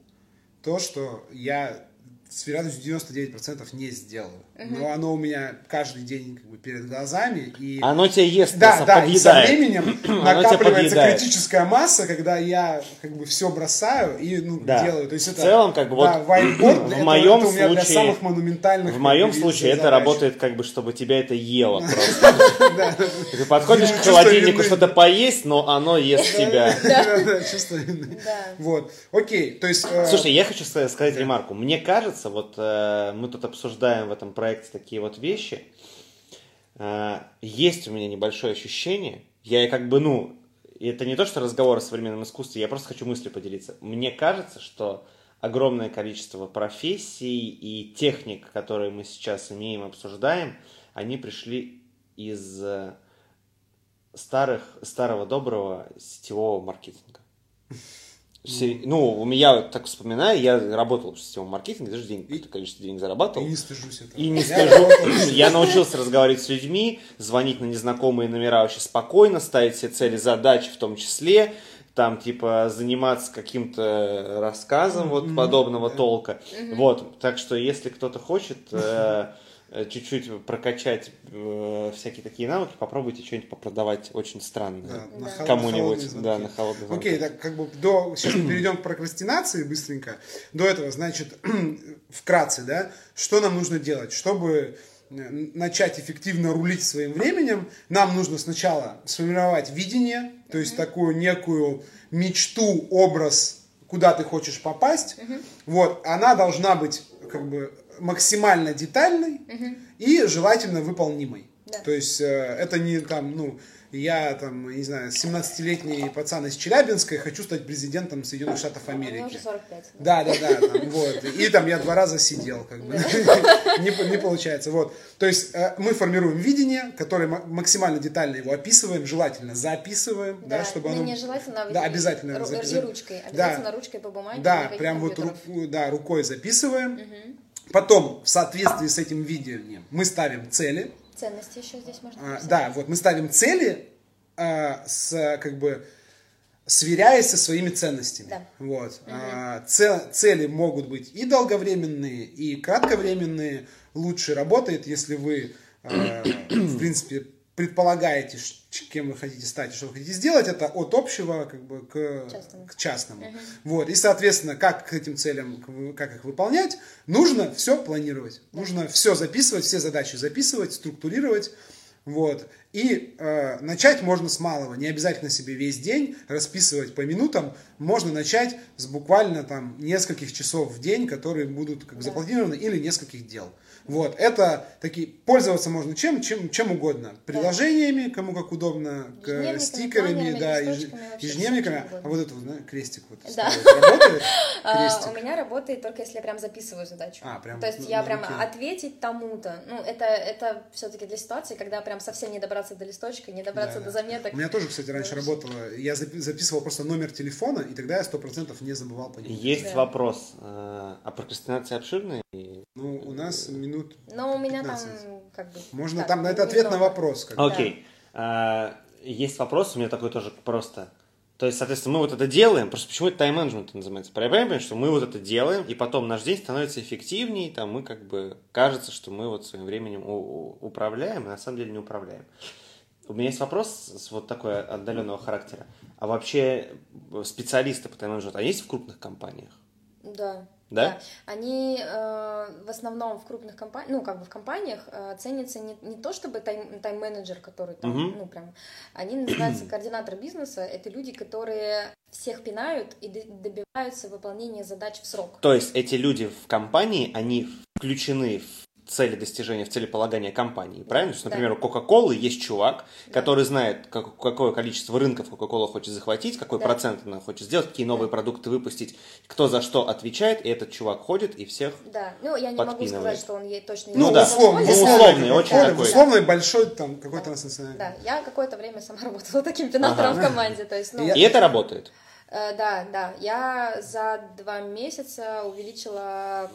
то, что я с вероятностью 99% не сделаю. Угу. Но оно у меня каждый день как бы перед глазами. И... Оно тебя ест, да, да, и со временем накапливается критическая масса, когда я как бы все бросаю и ну, да. делаю. То есть в это, целом, как бы да, вот whiteboard, в это, моем это у меня случае, для самых монументальных. В моем случае это работает как бы, чтобы тебя это ело просто. Ты подходишь к холодильнику что-то поесть, но оно ест тебя. Да, чувство вины. Вот, окей, то есть... Э, Слушай, я хочу сказать ремарку. Мне кажется, вот э, мы тут обсуждаем в этом проекте такие вот вещи. Э, есть у меня небольшое ощущение, я как бы, ну, это не то, что разговор о современном искусстве, я просто хочу мыслью поделиться. Мне кажется, что огромное количество профессий и техник, которые мы сейчас имеем, обсуждаем, они пришли из э, старых, старого доброго сетевого маркетинга. Ну, у меня, так вспоминаю, я работал в сетевом маркетинге, даже денег, какое-то количество денег зарабатывал. И не стыжусь этого. И не стыжусь. Я научился разговаривать с людьми, звонить на незнакомые номера очень спокойно, ставить все цели, задачи в том числе, там, типа, заниматься каким-то рассказом вот подобного толка. Вот, так что, если кто-то хочет Э, чуть-чуть прокачать э, всякие такие навыки, попробуйте что-нибудь попродавать очень странное да, да. кому-нибудь. Да, на холодный звонки. Окей, так как бы до... Сейчас мы перейдем к прокрастинации быстренько. До этого, значит, вкратце, да, что нам нужно делать, чтобы э, начать эффективно рулить своим временем, нам нужно сначала сформировать видение, то есть mm-hmm. такую некую мечту, образ, куда ты хочешь попасть. Mm-hmm. Вот, она должна быть как бы максимально детальной угу. и желательно выполнимой. Да. То есть э, это не там, ну, я там, не знаю, 17-летний пацан из Челябинска и хочу стать президентом Соединенных Штатов Америки. Мне уже 45. Да, да, да, там, вот. И там я два раза сидел, как бы. не, не получается. Вот. То есть э, мы формируем видение, которое максимально детально его описываем, желательно записываем, да, да чтобы оно... Не желательно, а да, обязательно. Ру- ручкой. Обязательно да. ручкой по бумаге. Да, прям вот ру- да, рукой записываем. Угу Потом, в соответствии с этим видением, мы ставим цели. Ценности еще здесь можно А, да, вот мы ставим цели а, с как бы сверяясь со своими ценностями. Да. Вот. А, це- цели могут быть и долговременные, и кратковременные. Лучше работает, если вы, а, в принципе, предполагаете, кем вы хотите стать и что вы хотите сделать, это от общего как бы, к Частному. к частному. Вот. И, соответственно, как к этим целям, как их выполнять, нужно все планировать. Нужно все записывать, все задачи записывать, структурировать. Вот. И э, начать можно с малого. Не обязательно себе весь день расписывать по минутам. Можно начать с буквально там нескольких часов в день, которые будут как Да. запланированы, или нескольких дел. Вот. Это такие, пользоваться можно чем, чем, чем угодно. Приложениями, кому как удобно, к- стикерами, да, ежедневниками. А вот это, вот, знаешь, крестик вот Да. работает? А, Крестик. у меня работает только если я прям записываю задачу. А, прям То есть я прям ответить тому-то. Ну, это, это все-таки для ситуации, когда прям совсем не добраться до листочка, не добраться Да, до да. заметок. У меня тоже, кстати, раньше Да. работало. Я запи- записывал просто номер телефона, и тогда я сто процентов не забывал по нему. Есть Да. вопрос. э, А прокрастинация обширная? Ну, у нас минут. Но у меня 15. там как бы... Можно так, там на это ответ на немного. вопрос. как бы. Окей. А, Есть вопрос, у меня такой тоже просто. То есть, соответственно, мы вот это делаем, просто почему это тайм-менеджмент называется? Правильно понимаю, что мы вот это делаем, и потом наш день становится эффективнее, там мы как бы, кажется, что мы вот своим временем у- у- управляем, а на самом деле не управляем. У меня есть вопрос с вот такой отдаленного характера. А вообще специалисты по тайм-менеджменту, они есть в крупных компаниях? Да. Да? Они э, в основном в крупных компаниях, ну, как бы в компаниях э, ценятся не, не то чтобы тайм, тайм-менеджер, который там, Мгм. ну, прям, они называются координатор бизнеса, это люди, которые всех пинают и добиваются выполнения задач в срок. То есть эти люди в компании, они включены в цели достижения, в целеполагание компании, правильно? То есть, Да. например, у Кока-Колы есть чувак, который знает, как- какое количество рынков Кока-Кола хочет захватить, какой Да. процент она хочет сделать, какие новые продукты выпустить, кто за что отвечает, и этот чувак ходит и всех... Да, ну, я не могу сказать, что он ей точно не Ну Ну, да. условно, Ну, условный, условный, очень Коля, такой. Условный большой там какой-то транснациональный. Да, я какое-то время сама работала таким пинатором Ага. в команде, то есть, ну... И это работает. Э, Да, да. Я за два месяца увеличила,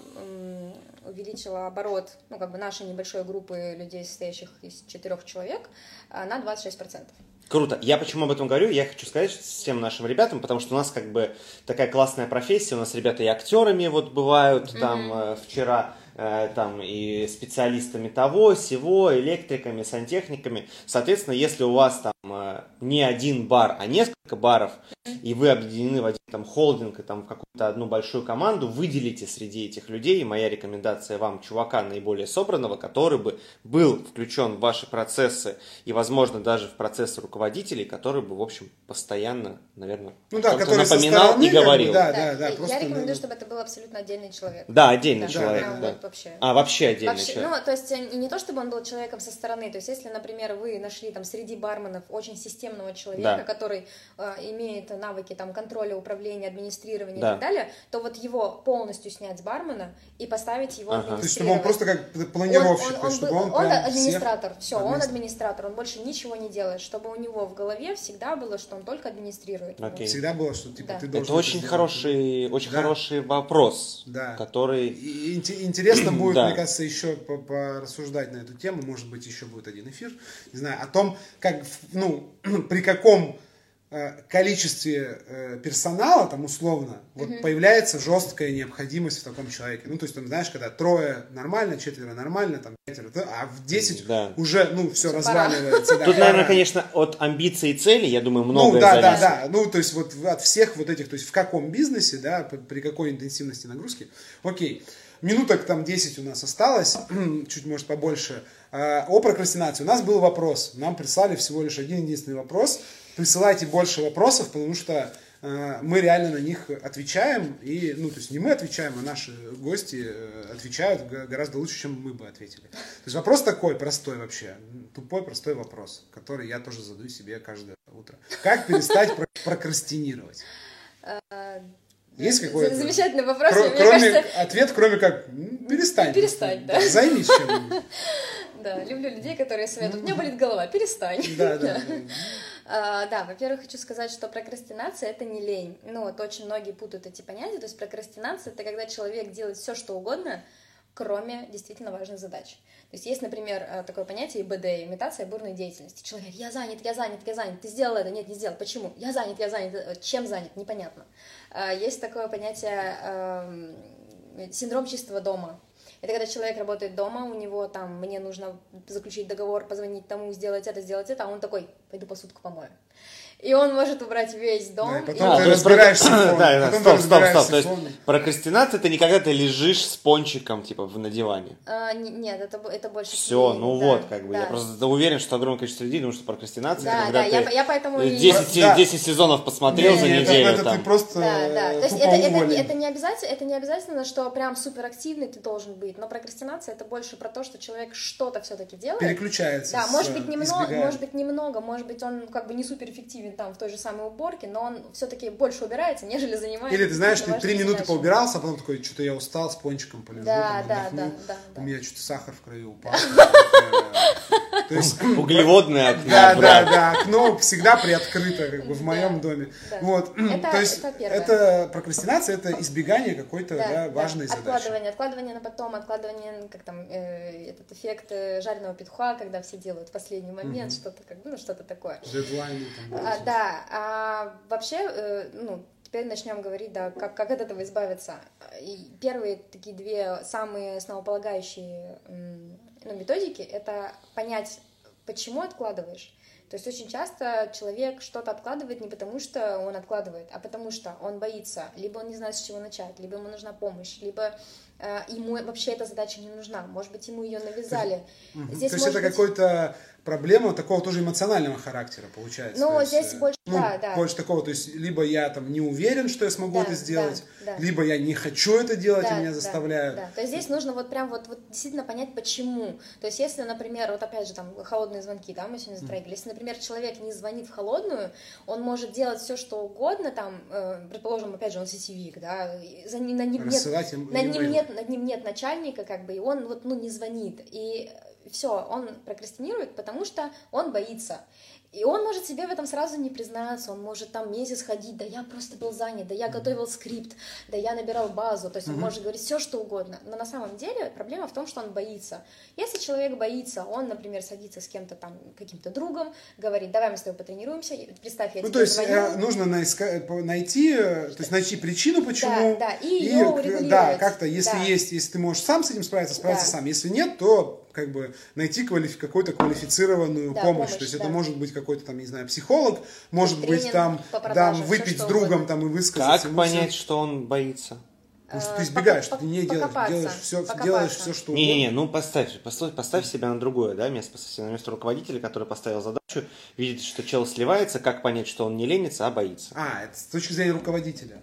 увеличила оборот, ну, как бы нашей небольшой группы людей, состоящих из четырех человек, э, на 26%. Круто. Я почему об этом говорю? Я хочу сказать всем нашим ребятам, потому что у нас как бы такая классная профессия. У нас ребята и актерами вот бывают там э, вчера, э, там и специалистами того, сего, электриками, сантехниками. Соответственно, если у вас там э, не один бар, а несколько баров, и вы объединены в один там холдинг и там в какую-то одну большую команду, выделите среди этих людей, моя рекомендация вам, чувака наиболее собранного, который бы был включен в ваши процессы и, возможно, даже в процессы руководителей, который бы, в общем, постоянно, наверное, Ну да, который напоминал стороны, и говорил. да, Да, да, да, и просто я рекомендую, надо- чтобы это был абсолютно отдельный человек. Да, отдельный Да, человек, прям да. вот вообще. А, вообще отдельный Вообще, человек. ну, то есть, и не то, чтобы он был человеком со стороны, то есть, если, например, вы нашли там среди барменов очень системного человека, Да. который э, имеет навыки там контроля, управления, администрирования Да. и так далее, то вот его полностью снять с бармена и поставить его Ага. То есть, чтобы он просто как планировщик, Он- он- есть, чтобы он он, он администратор, всех все, он администратор. он больше ничего не делает, чтобы у него в голове всегда было, что он только администрирует. Окей. Всегда было, что типа Да. ты должен Это очень хороший, очень Да. хороший вопрос, Да. который... И инте- Интересно будет, Да. мне кажется, еще по- порассуждать на эту тему. Может быть, еще будет один эфир. Не знаю, о том, как, ну, при каком э, количестве э, персонала, там условно, вот появляется жесткая необходимость в таком человеке. Ну, то есть, там, знаешь, когда трое нормально, четверо нормально, там пятеро, да, а в 10 Да. уже, ну, все пора. разваливается. да, Тут, наверное, пора. конечно, от амбиций и цели, я думаю, Ну, многое да, да, зависит. да. Ну, то есть, вот от всех вот этих, то есть, в каком бизнесе, да, при какой интенсивности нагрузки. Окей. Минуток там 10 у нас осталось, чуть, может, побольше. А, О прокрастинации. У нас был вопрос. Нам прислали всего лишь один единственный вопрос. Присылайте больше вопросов, потому что э, мы реально на них отвечаем. И, ну, то есть, не мы отвечаем, а наши гости э, отвечают гораздо лучше, чем мы бы ответили. То есть, вопрос такой, простой вообще. Тупой, простой вопрос, который я тоже задаю себе каждое утро. Как перестать про- прокрастинировать? Есть За- какой-то? Замечательный вопрос. Кро- кроме, кажется, ответ, кроме как м, перестань. Перестань, да. Займись чем-нибудь. да, люблю людей, которые советуют. У меня болит голова, перестань. Да, да. А, Да, во-первых, хочу сказать, что прокрастинация это не лень. Ну, вот очень многие путают эти понятия. То есть прокрастинация это когда человек делает все, что угодно, кроме действительно важных задач. То есть есть, например, э, такое понятие ИБД, имитация бурной деятельности. Человек я занят, я занят, я занят, ты сделал это, нет, не сделал, почему? Я занят, я занят, чем занят, непонятно. Э, есть такое понятие синдром чистого дома. Это когда человек работает дома, у него там, мне нужно заключить договор, позвонить тому, сделать это, сделать это, а он такой, пойду посудку помою и он может убрать весь дом. Да, и потом и... ты разбираешься Да, да, стоп, стоп, стоп. То есть прокрастинация это не когда ты лежишь с пончиком, типа, на диване. А, нет, это, это больше... Все, ну да, вот, как бы, да. я просто уверен, что огромное количество людей думают, что прокрастинация, да, когда да, ты я, я поэтому 10, и... 10 сезонов посмотрел не, за не, неделю. Это, это ты просто Да, да, то есть это, это, это, не обязательно, это не обязательно, что прям суперактивный ты должен быть, но прокрастинация это больше про то, что человек что-то все-таки делает. Переключается. Да, может быть немного, может быть немного, может быть он как бы не суперэффективен там в той же самой уборки, но он все-таки больше убирается, нежели занимается. Или ты знаешь, ты три минуты поубирался, а потом такой, что-то я устал, с пончиком полежу, да, да, да, да, у меня что-то сахар в крови упал. То есть углеводное окно. Да, да, да, окно всегда приоткрыто, как бы в моем доме. Вот, то есть это прокрастинация, это избегание какой-то важной задачи. Откладывание, откладывание на потом, откладывание, как там э, этот эффект э, жареного петуха, когда все делают в последний момент, что-то как, ну что-то такое. Дедлайны. А, да, а вообще, э, ну теперь начнем говорить, да, как, как от этого избавиться. И первые такие две самые основополагающие ну, методики — это понять, почему откладываешь. То есть очень часто человек что-то откладывает не потому, что он откладывает, а потому что он боится. Либо он не знает, с чего начать, либо ему нужна помощь, либо ему вообще эта задача не нужна. Может быть, ему ее навязали. Здесь То есть это быть... какой-то проблема такого тоже эмоционального характера получается. Ну, здесь больше, ну, да, да. Больше такого, то есть, либо я там не уверен, что я смогу да, это сделать, да, да. либо я не хочу это делать, да, и меня да, заставляют. Да, то есть здесь нужно вот прям вот, вот действительно понять, почему. То есть если, например, вот опять же там холодные звонки, да, мы сегодня затрагивали, если, например, человек не звонит в холодную, он может делать все, что угодно, там, э, предположим, опять же, он сетевик, да, за, ним, на ним нет, над ним нет, над ним нет начальника, как бы, и он вот, ну, не звонит, и все, он прокрастинирует, потому что он боится. И он может себе в этом сразу не признаться, он может там месяц ходить, да я просто был занят, да я готовил скрипт, да я набирал базу, то есть он может говорить все, что угодно. Но на самом деле проблема в том, что он боится. Если человек боится, он, например, садится с кем-то там, каким-то другом, говорит, давай мы с тобой потренируемся, представь, я ну, тебе то есть звоню. э, нужно найти, э, то есть найти причину, почему. Да, да, и, и ее урегулировать. Да, как-то, если да. есть, если ты можешь сам с этим справиться, справиться да. сам. Если нет, то как бы найти квалифи- какую-то квалифицированную да, помощь. помощь. То есть да. это может быть какой-то там, не знаю, психолог, может Тренинг быть там, продажам, там выпить с другом там и высказать. Как понять, что он боится? Потому что ты избегаешь, Пока- ты не делаешь, делаешь все, покопаться. делаешь все, что угодно. Не-не-не, ну поставь, поставь, поставь себя на другое, да, место, поставь себя на место руководителя, который поставил задачу, видит, что чел сливается, как понять, что он не ленится, а боится. А, это с точки зрения руководителя.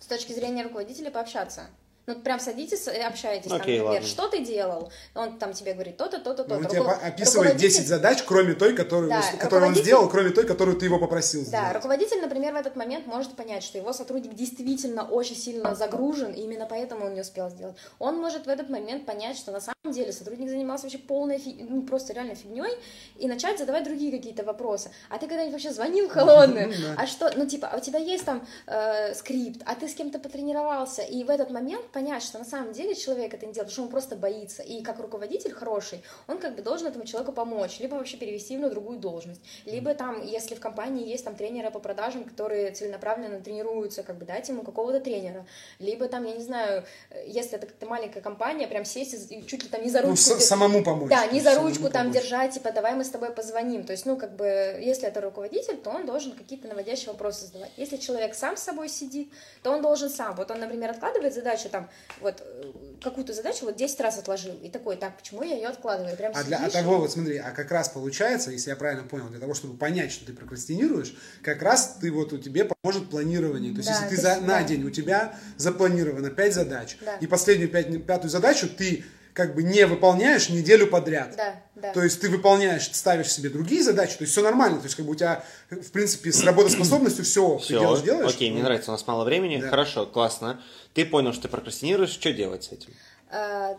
С точки зрения руководителя пообщаться. Ну, прям садитесь и общаетесь, Окей, там, например, ладно. что ты делал? Он там тебе говорит то-то, то-то, Ну, то-то. он тебе Руко- описывает руководитель- 10 задач, кроме той, которую, Да, которую он руководитель- сделал, кроме той, которую ты его попросил Да, сделать. руководитель, например, в этот момент может понять, что его сотрудник действительно очень сильно загружен, и именно поэтому он не успел сделать. Он может в этот момент понять, что на самом деле сотрудник занимался вообще полной, фи- ну, просто реально фигней, и начать задавать другие какие-то вопросы. А ты когда-нибудь вообще звонил в холодную? Ну да. А что, ну, типа, а у тебя есть там э, скрипт, а ты с кем-то потренировался, и в этот момент понять, что на самом деле человек это не делает, потому что он просто боится, и как руководитель хороший, он как бы должен этому человеку помочь, либо вообще перевести его на другую должность, либо там, если в компании есть там тренеры по продажам, которые целенаправленно тренируются, как бы дать ему какого-то тренера, либо там, я не знаю, если это как-то маленькая компания, прям сесть и чуть ли там не за Ну, ручку... с- ты- самому помочь. Да, не за ручку там помочь. держать, типа, давай мы с тобой позвоним. То есть, ну, как бы, если это руководитель, то он должен какие-то наводящие вопросы задавать. Если человек сам с собой сидит, то он должен сам. Вот он, например, откладывает задачу, там, вот, э, какую-то задачу вот 10 раз отложил. И такой, так, почему я ее откладываю? Прям А для а того, вот смотри, а как раз получается, если я правильно понял, для того, чтобы понять, что ты прокрастинируешь, как раз ты вот у тебе поможет планирование. То есть, Да, если ты то за, есть, на да. день у тебя запланировано 5 задач, Да. и последнюю пять- пятую задачу ты как бы не выполняешь неделю подряд. Да, да. То есть ты выполняешь, ставишь себе другие задачи, то есть все нормально, то есть как бы у тебя, в принципе, с работоспособностью все, ты Все, делаешь, делаешь. окей, мне Ну, нравится, у нас мало времени, Да. хорошо, классно. Ты понял, что ты прокрастинируешь, что делать с этим? А,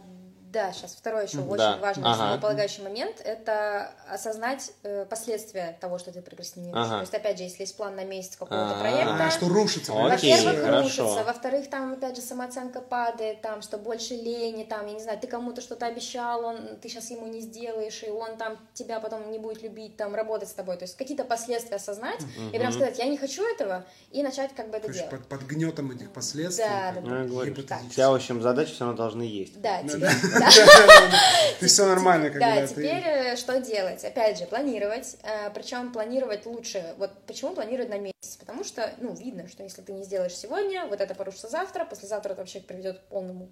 Да, сейчас второй еще Да. очень важный Ага. основополагающий момент – это осознать э, последствия того, что ты прокрастинируешь. Ага. То есть, опять же, если есть план на месяц какого-то А, проекта, А, что рушится. Во-первых, хорошо. рушится, во-вторых, там, опять же, самооценка падает, там, что больше лени, там, я не знаю, ты кому-то что-то обещал, он, ты сейчас ему не сделаешь, и он там тебя потом не будет любить, там, работать с тобой. То есть какие-то последствия осознать и прям сказать, я не хочу этого, и начать как бы это Короче, делать. под, под гнетом этих последствий. Да, да, бы, Ну, я говорю, гипотетически. у тебя, в общем, задачи все равно должны есть. Да, Да, да. да. Ты все нормально, когда Да, теперь э, что делать? Опять же, планировать. Причем планировать лучше. Вот почему планировать на месяц? Потому что, ну, видно, что если ты не сделаешь сегодня, вот это порушится завтра, послезавтра это вообще приведет к полному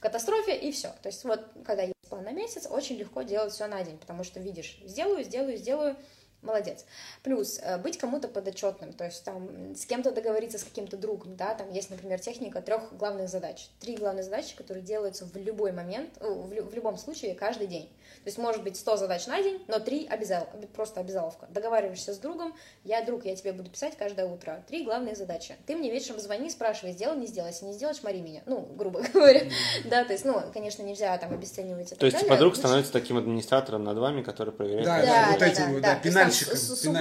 катастрофе, и все. То есть вот, когда есть план на месяц, очень легко делать все на день, потому что видишь, сделаю, сделаю, сделаю, молодец. Плюс э, быть кому-то подотчетным, то есть там с кем-то договориться с каким-то другом, да, там есть, например, техника трех главных задач. Три главные задачи, которые делаются в любой момент, э, в, лю- в любом случае, каждый день. То есть может быть 100 задач на день, но три обязал, просто обязаловка. Договариваешься с другом, я друг, я тебе буду писать каждое утро. Три главные задачи. Ты мне вечером звони, спрашивай, сделал, не сделал. Если не сделаешь, мори меня. Ну, грубо говоря. Да, то есть, ну, конечно, нельзя там обесценивать так То есть, далее. типа, друг Лучше- становится таким администратором над вами, который проверяет. Да, вот этим да, пенальщиком,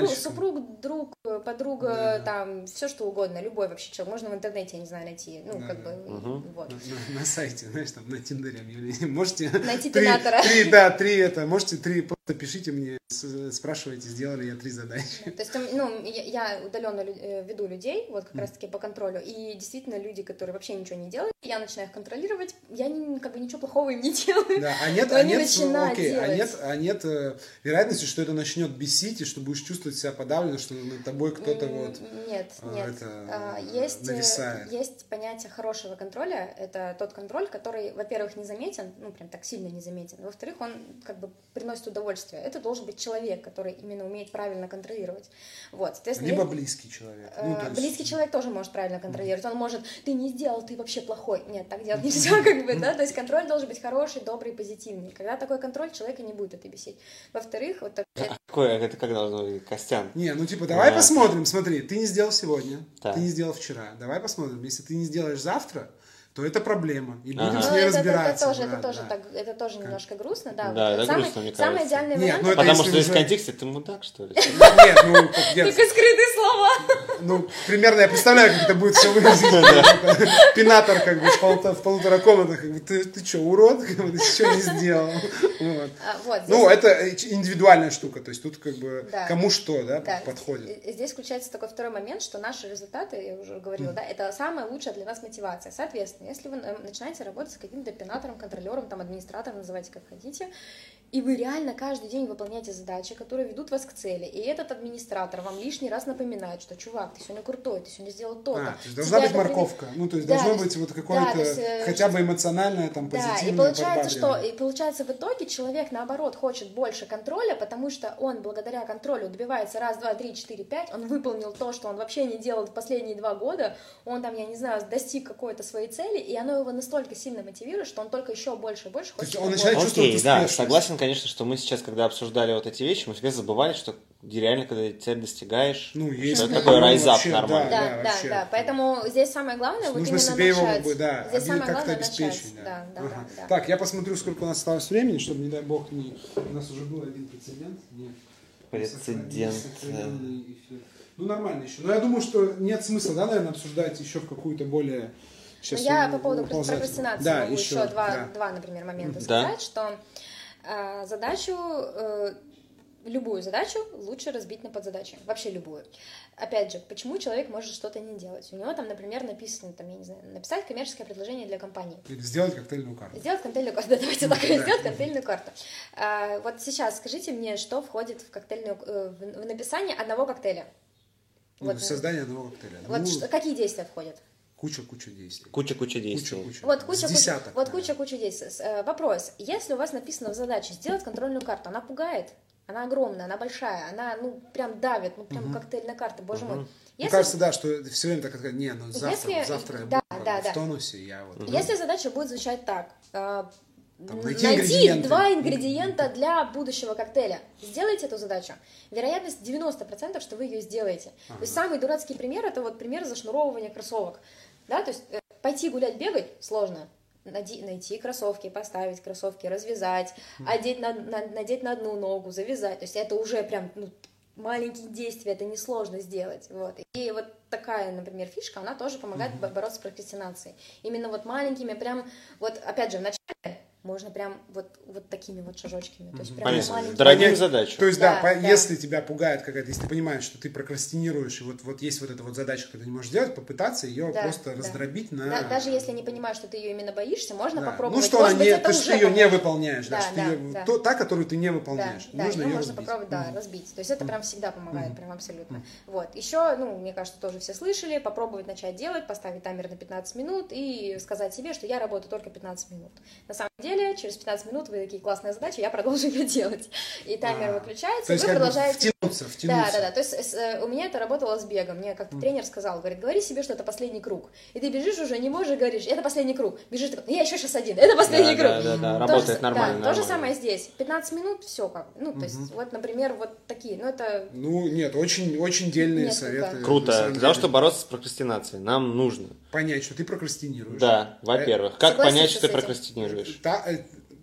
супруг, друг, подруга, Да. там, все что угодно, любой вообще человек. Можно в интернете, я не знаю, найти. Ну, Да, как да. бы, Мгм. вот. На, на- на сайте, знаешь, там на Тиндере объявление. Можете Найти три, пенатора. три, да, три это, можете три, просто пишите мне, с- спрашивайте, сделали я три задачи. То есть, ну, я, удаленно э, веду людей, вот как раз-таки по контролю, и действительно люди, которые вообще ничего не делают, я начинаю их контролировать, я не, как бы ничего плохого им не делаю. Да, а нет, а они нет, начинают окей, а нет, а нет э, вероятности, что это начнет бесить, и что будешь чувствовать себя подавленно, что над тобой кто-то М, вот Нет, а, нет. это, А, Есть, э, нависает. есть понятие хорошего контроля. Это тот контроль, который, во-первых, не заметен, ну, прям так сильно не заметен. Во-вторых, он как бы приносит удовольствие. Это должен быть человек, который именно умеет правильно контролировать. Вот, соответственно, либо есть- близкий человек. Э, Ну, есть- Близкий человек тоже может правильно контролировать. Он может, ты не сделал, ты вообще плохой. Нет, так делать нельзя, как бы, да. То есть контроль должен быть хороший, добрый, позитивный. Когда такой контроль, человека не будет это бесить. Во-вторых, вот так- А какое, это как должно быть? Костян. Не, ну типа, давай Да. посмотрим, смотри, ты не сделал сегодня, Так. ты не сделал вчера, давай посмотрим, если ты не сделаешь завтра, то это проблема, и будем Ага. с Ну, ней это, это разбираться. тоже, да, это тоже да. так, это тоже немножко грустно, да. Да, вот это самый, грустно, мне самый кажется. идеальный Нет, вариант. ну это Потому что из контекста ты мудак, что ли? Нет, ну, как Только скрытые слова. ну, примерно я представляю, как это будет все выглядеть. Пинатор, как бы, в полуто- в полутора комнатах, как бы, ты, ты что, урод? Ты что не сделал? Вот. А, Ну, это индивидуальная штука, то есть тут как бы Да. кому что, да, Да, подходит. Здесь включается такой второй момент, что наши результаты, я уже говорила, да, это самая лучшая для нас мотивация. Соответственно, если вы э, начинаете работать с каким-то пенатором, контролером, там, администратором, называйте как хотите, и вы реально каждый день выполняете задачи, которые ведут вас к цели, и этот администратор вам лишний раз напоминает, что, чувак, ты сегодня крутой, ты сегодня сделал то-то. А, то есть должна быть морковка. Ну, то есть Да, должно то быть вот какое-то да, есть, э, хотя бы эмоциональное, там, Да, позитивное и получается, что и получается в итоге человек наоборот хочет больше контроля, потому что он благодаря контролю добивается раз, два, три, четыре, пять, он выполнил то, что он вообще не делал в последние два года, он там, я не знаю, достиг какой-то своей цели, и оно его настолько сильно мотивирует, что он только еще больше и больше хочет. есть он начинает чувствовать Окей, да, успешность. согласен, конечно, что мы сейчас, когда обсуждали вот эти вещи, мы всегда забывали, что реально, когда цель достигаешь, Ну, есть это такой ну, райзап вообще, нормальный. Да, Да, да, вообще. да, поэтому здесь самое главное вот Нужно именно себе его, начать. бы, да, здесь самое как-то начать. обеспечить. Да, да, Ага. да, да. Так, я посмотрю, сколько у нас осталось времени, чтобы, не дай бог, не... у нас уже был один прецедент. не- Прецедент. Ну, нормально еще. Но я думаю, что нет смысла, да, наверное, обсуждать еще в какую-то более... Сейчас я по поводу прокрастинации да, могу еще, два, да. два, например, момента Да. сказать, что э, задачу, э, любую задачу лучше разбить на подзадачи, вообще любую. Опять же, почему человек может что-то не делать? У него там, например, написано, там, я не знаю, написать коммерческое предложение для компании. Или сделать коктейльную карту. Сделать коктейльную карту. Да, давайте так, Да. сделать коктейльную карту. А, вот сейчас скажите мне, что входит в коктейльную, э, в в написание одного коктейля? Ну, Вот, создание одного коктейля. вот Ну, что- какие действия входят? Куча-куча действий. Куча-куча действий. Куча-куча. Вот С куча, куча, десяток, вот куча, куча действий. Э, Вопрос. Если у вас написано в задаче сделать контрольную карту, она пугает, она огромная, она большая, она, ну, прям давит, ну, прям коктейльная карта, боже мой. Мне Если, кажется, да, что все время так, не, ну завтра, Если- завтра я да, буду да, бы да. в тонусе, я вот... если задача будет звучать так, э, Там, найти найти ингредиенты. два ингредиента для будущего коктейля. Сделайте эту задачу. Вероятность 90%, что вы ее сделаете. То есть самый дурацкий пример это вот пример зашнуровывания кроссовок. Да, то есть э, пойти гулять, бегать сложно. Найти, кроссовки, поставить кроссовки, развязать, одеть на, на, надеть на одну ногу, завязать. То есть это уже прям ну, маленькие действия, это несложно сделать. Вот. И вот такая, например, фишка, она тоже помогает mm-hmm. бороться с прокрастинацией. Именно вот маленькими, прям, вот опять же, в начале можно прям вот, вот такими вот шажочками. То есть прям Понятно. маленькими. Дорогим задачу. То есть, да, Да, по- да. если тебя пугает какая-то, если ты понимаешь, что ты прокрастинируешь, и вот, вот есть вот эта вот задача, которую ты не можешь делать, попытаться ее Да, просто да. раздробить на... Да, даже если не понимаешь, что ты ее именно боишься, можно Да. попробовать. Ну, что Может она быть, не, это ты, что ты ее не выполняешь, да, Да, что ты да, её- да. то, та, которую ты не Да, выполняешь. да, нужно ее ее можно разбить. попробовать, да, разбить. То есть это прям всегда помогает, прям абсолютно. Вот. Еще, ну, мне кажется, тоже все слышали, попробовать начать делать, поставить таймер на 15 минут и сказать себе, что я работаю только 15 минут. На самом деле, через 15 минут вы такие классная задача, я продолжу ее делать. И таймер А, выключается, То есть и вы продолжаете втянуться, да, втянуться. да, да. То есть с- э, у меня это работало с бегом. Мне как-то тренер сказал, говорит, говори себе, что это последний круг. И ты бежишь уже, не можешь, говоришь, это последний круг. Бежишь, такой, я еще сейчас один, это последний Да, круг. да, да, да, То работает же- нормально, Да, то же нормально. самое здесь. 15 минут, все как. Ну, то есть, вот, например, вот такие. Ну, это Ну, нет, очень, очень дельные Нет, советы. да. Круто. Для того, чтобы бороться с прокрастинацией, нам нужно. Понять, что ты прокрастинируешь. Да, во-первых. Как Согласиться понять, что ты прокрастинируешь? Та- э,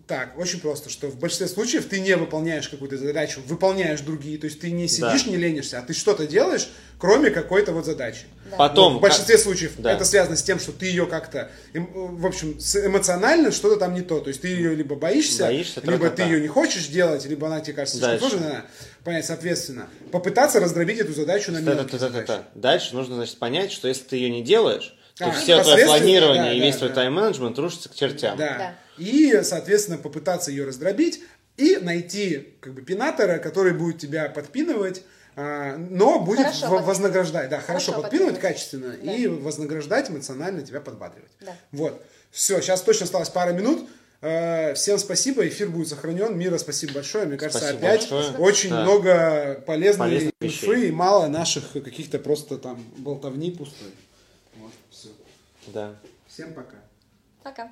так, очень просто, что в большинстве случаев ты не выполняешь какую-то задачу, выполняешь другие. То есть ты не сидишь, Да. не ленишься, а ты что-то делаешь, кроме какой-то вот задачи. Да. Потом, Вот в большинстве случаев Да. это связано с тем, что ты ее как-то, эм, в общем, эмоционально что-то там не то. То есть ты ее либо боишься, Боишься, либо ты ее не хочешь делать, либо она тебе кажется слишком Дальше. сложной. Надо понять, соответственно, попытаться раздробить эту задачу на мелкие. Та-та-та-та-та. Дальше нужно, значит, понять, что если ты ее не делаешь, то А, все твое планирование да, и да, весь твой да. тайм-менеджмент рушится к чертям. Да. Да. И, соответственно, попытаться ее раздробить и найти как бы пинатора, который будет тебя подпинывать, а, но будет Хорошо в- вознаграждать, да, хорошо, Хорошо подпинывать подпинывать. качественно Да. и вознаграждать эмоционально тебя подбадривать. Да. Вот. Все, сейчас точно осталось пара минут. Э, Всем спасибо, эфир будет сохранен. Мира, спасибо большое. Мне кажется, Спасибо опять большое. очень Да. много полезной Полезных инфы вещей. и мало наших каких-то просто там болтовни пустой. Да. Всем пока. пока.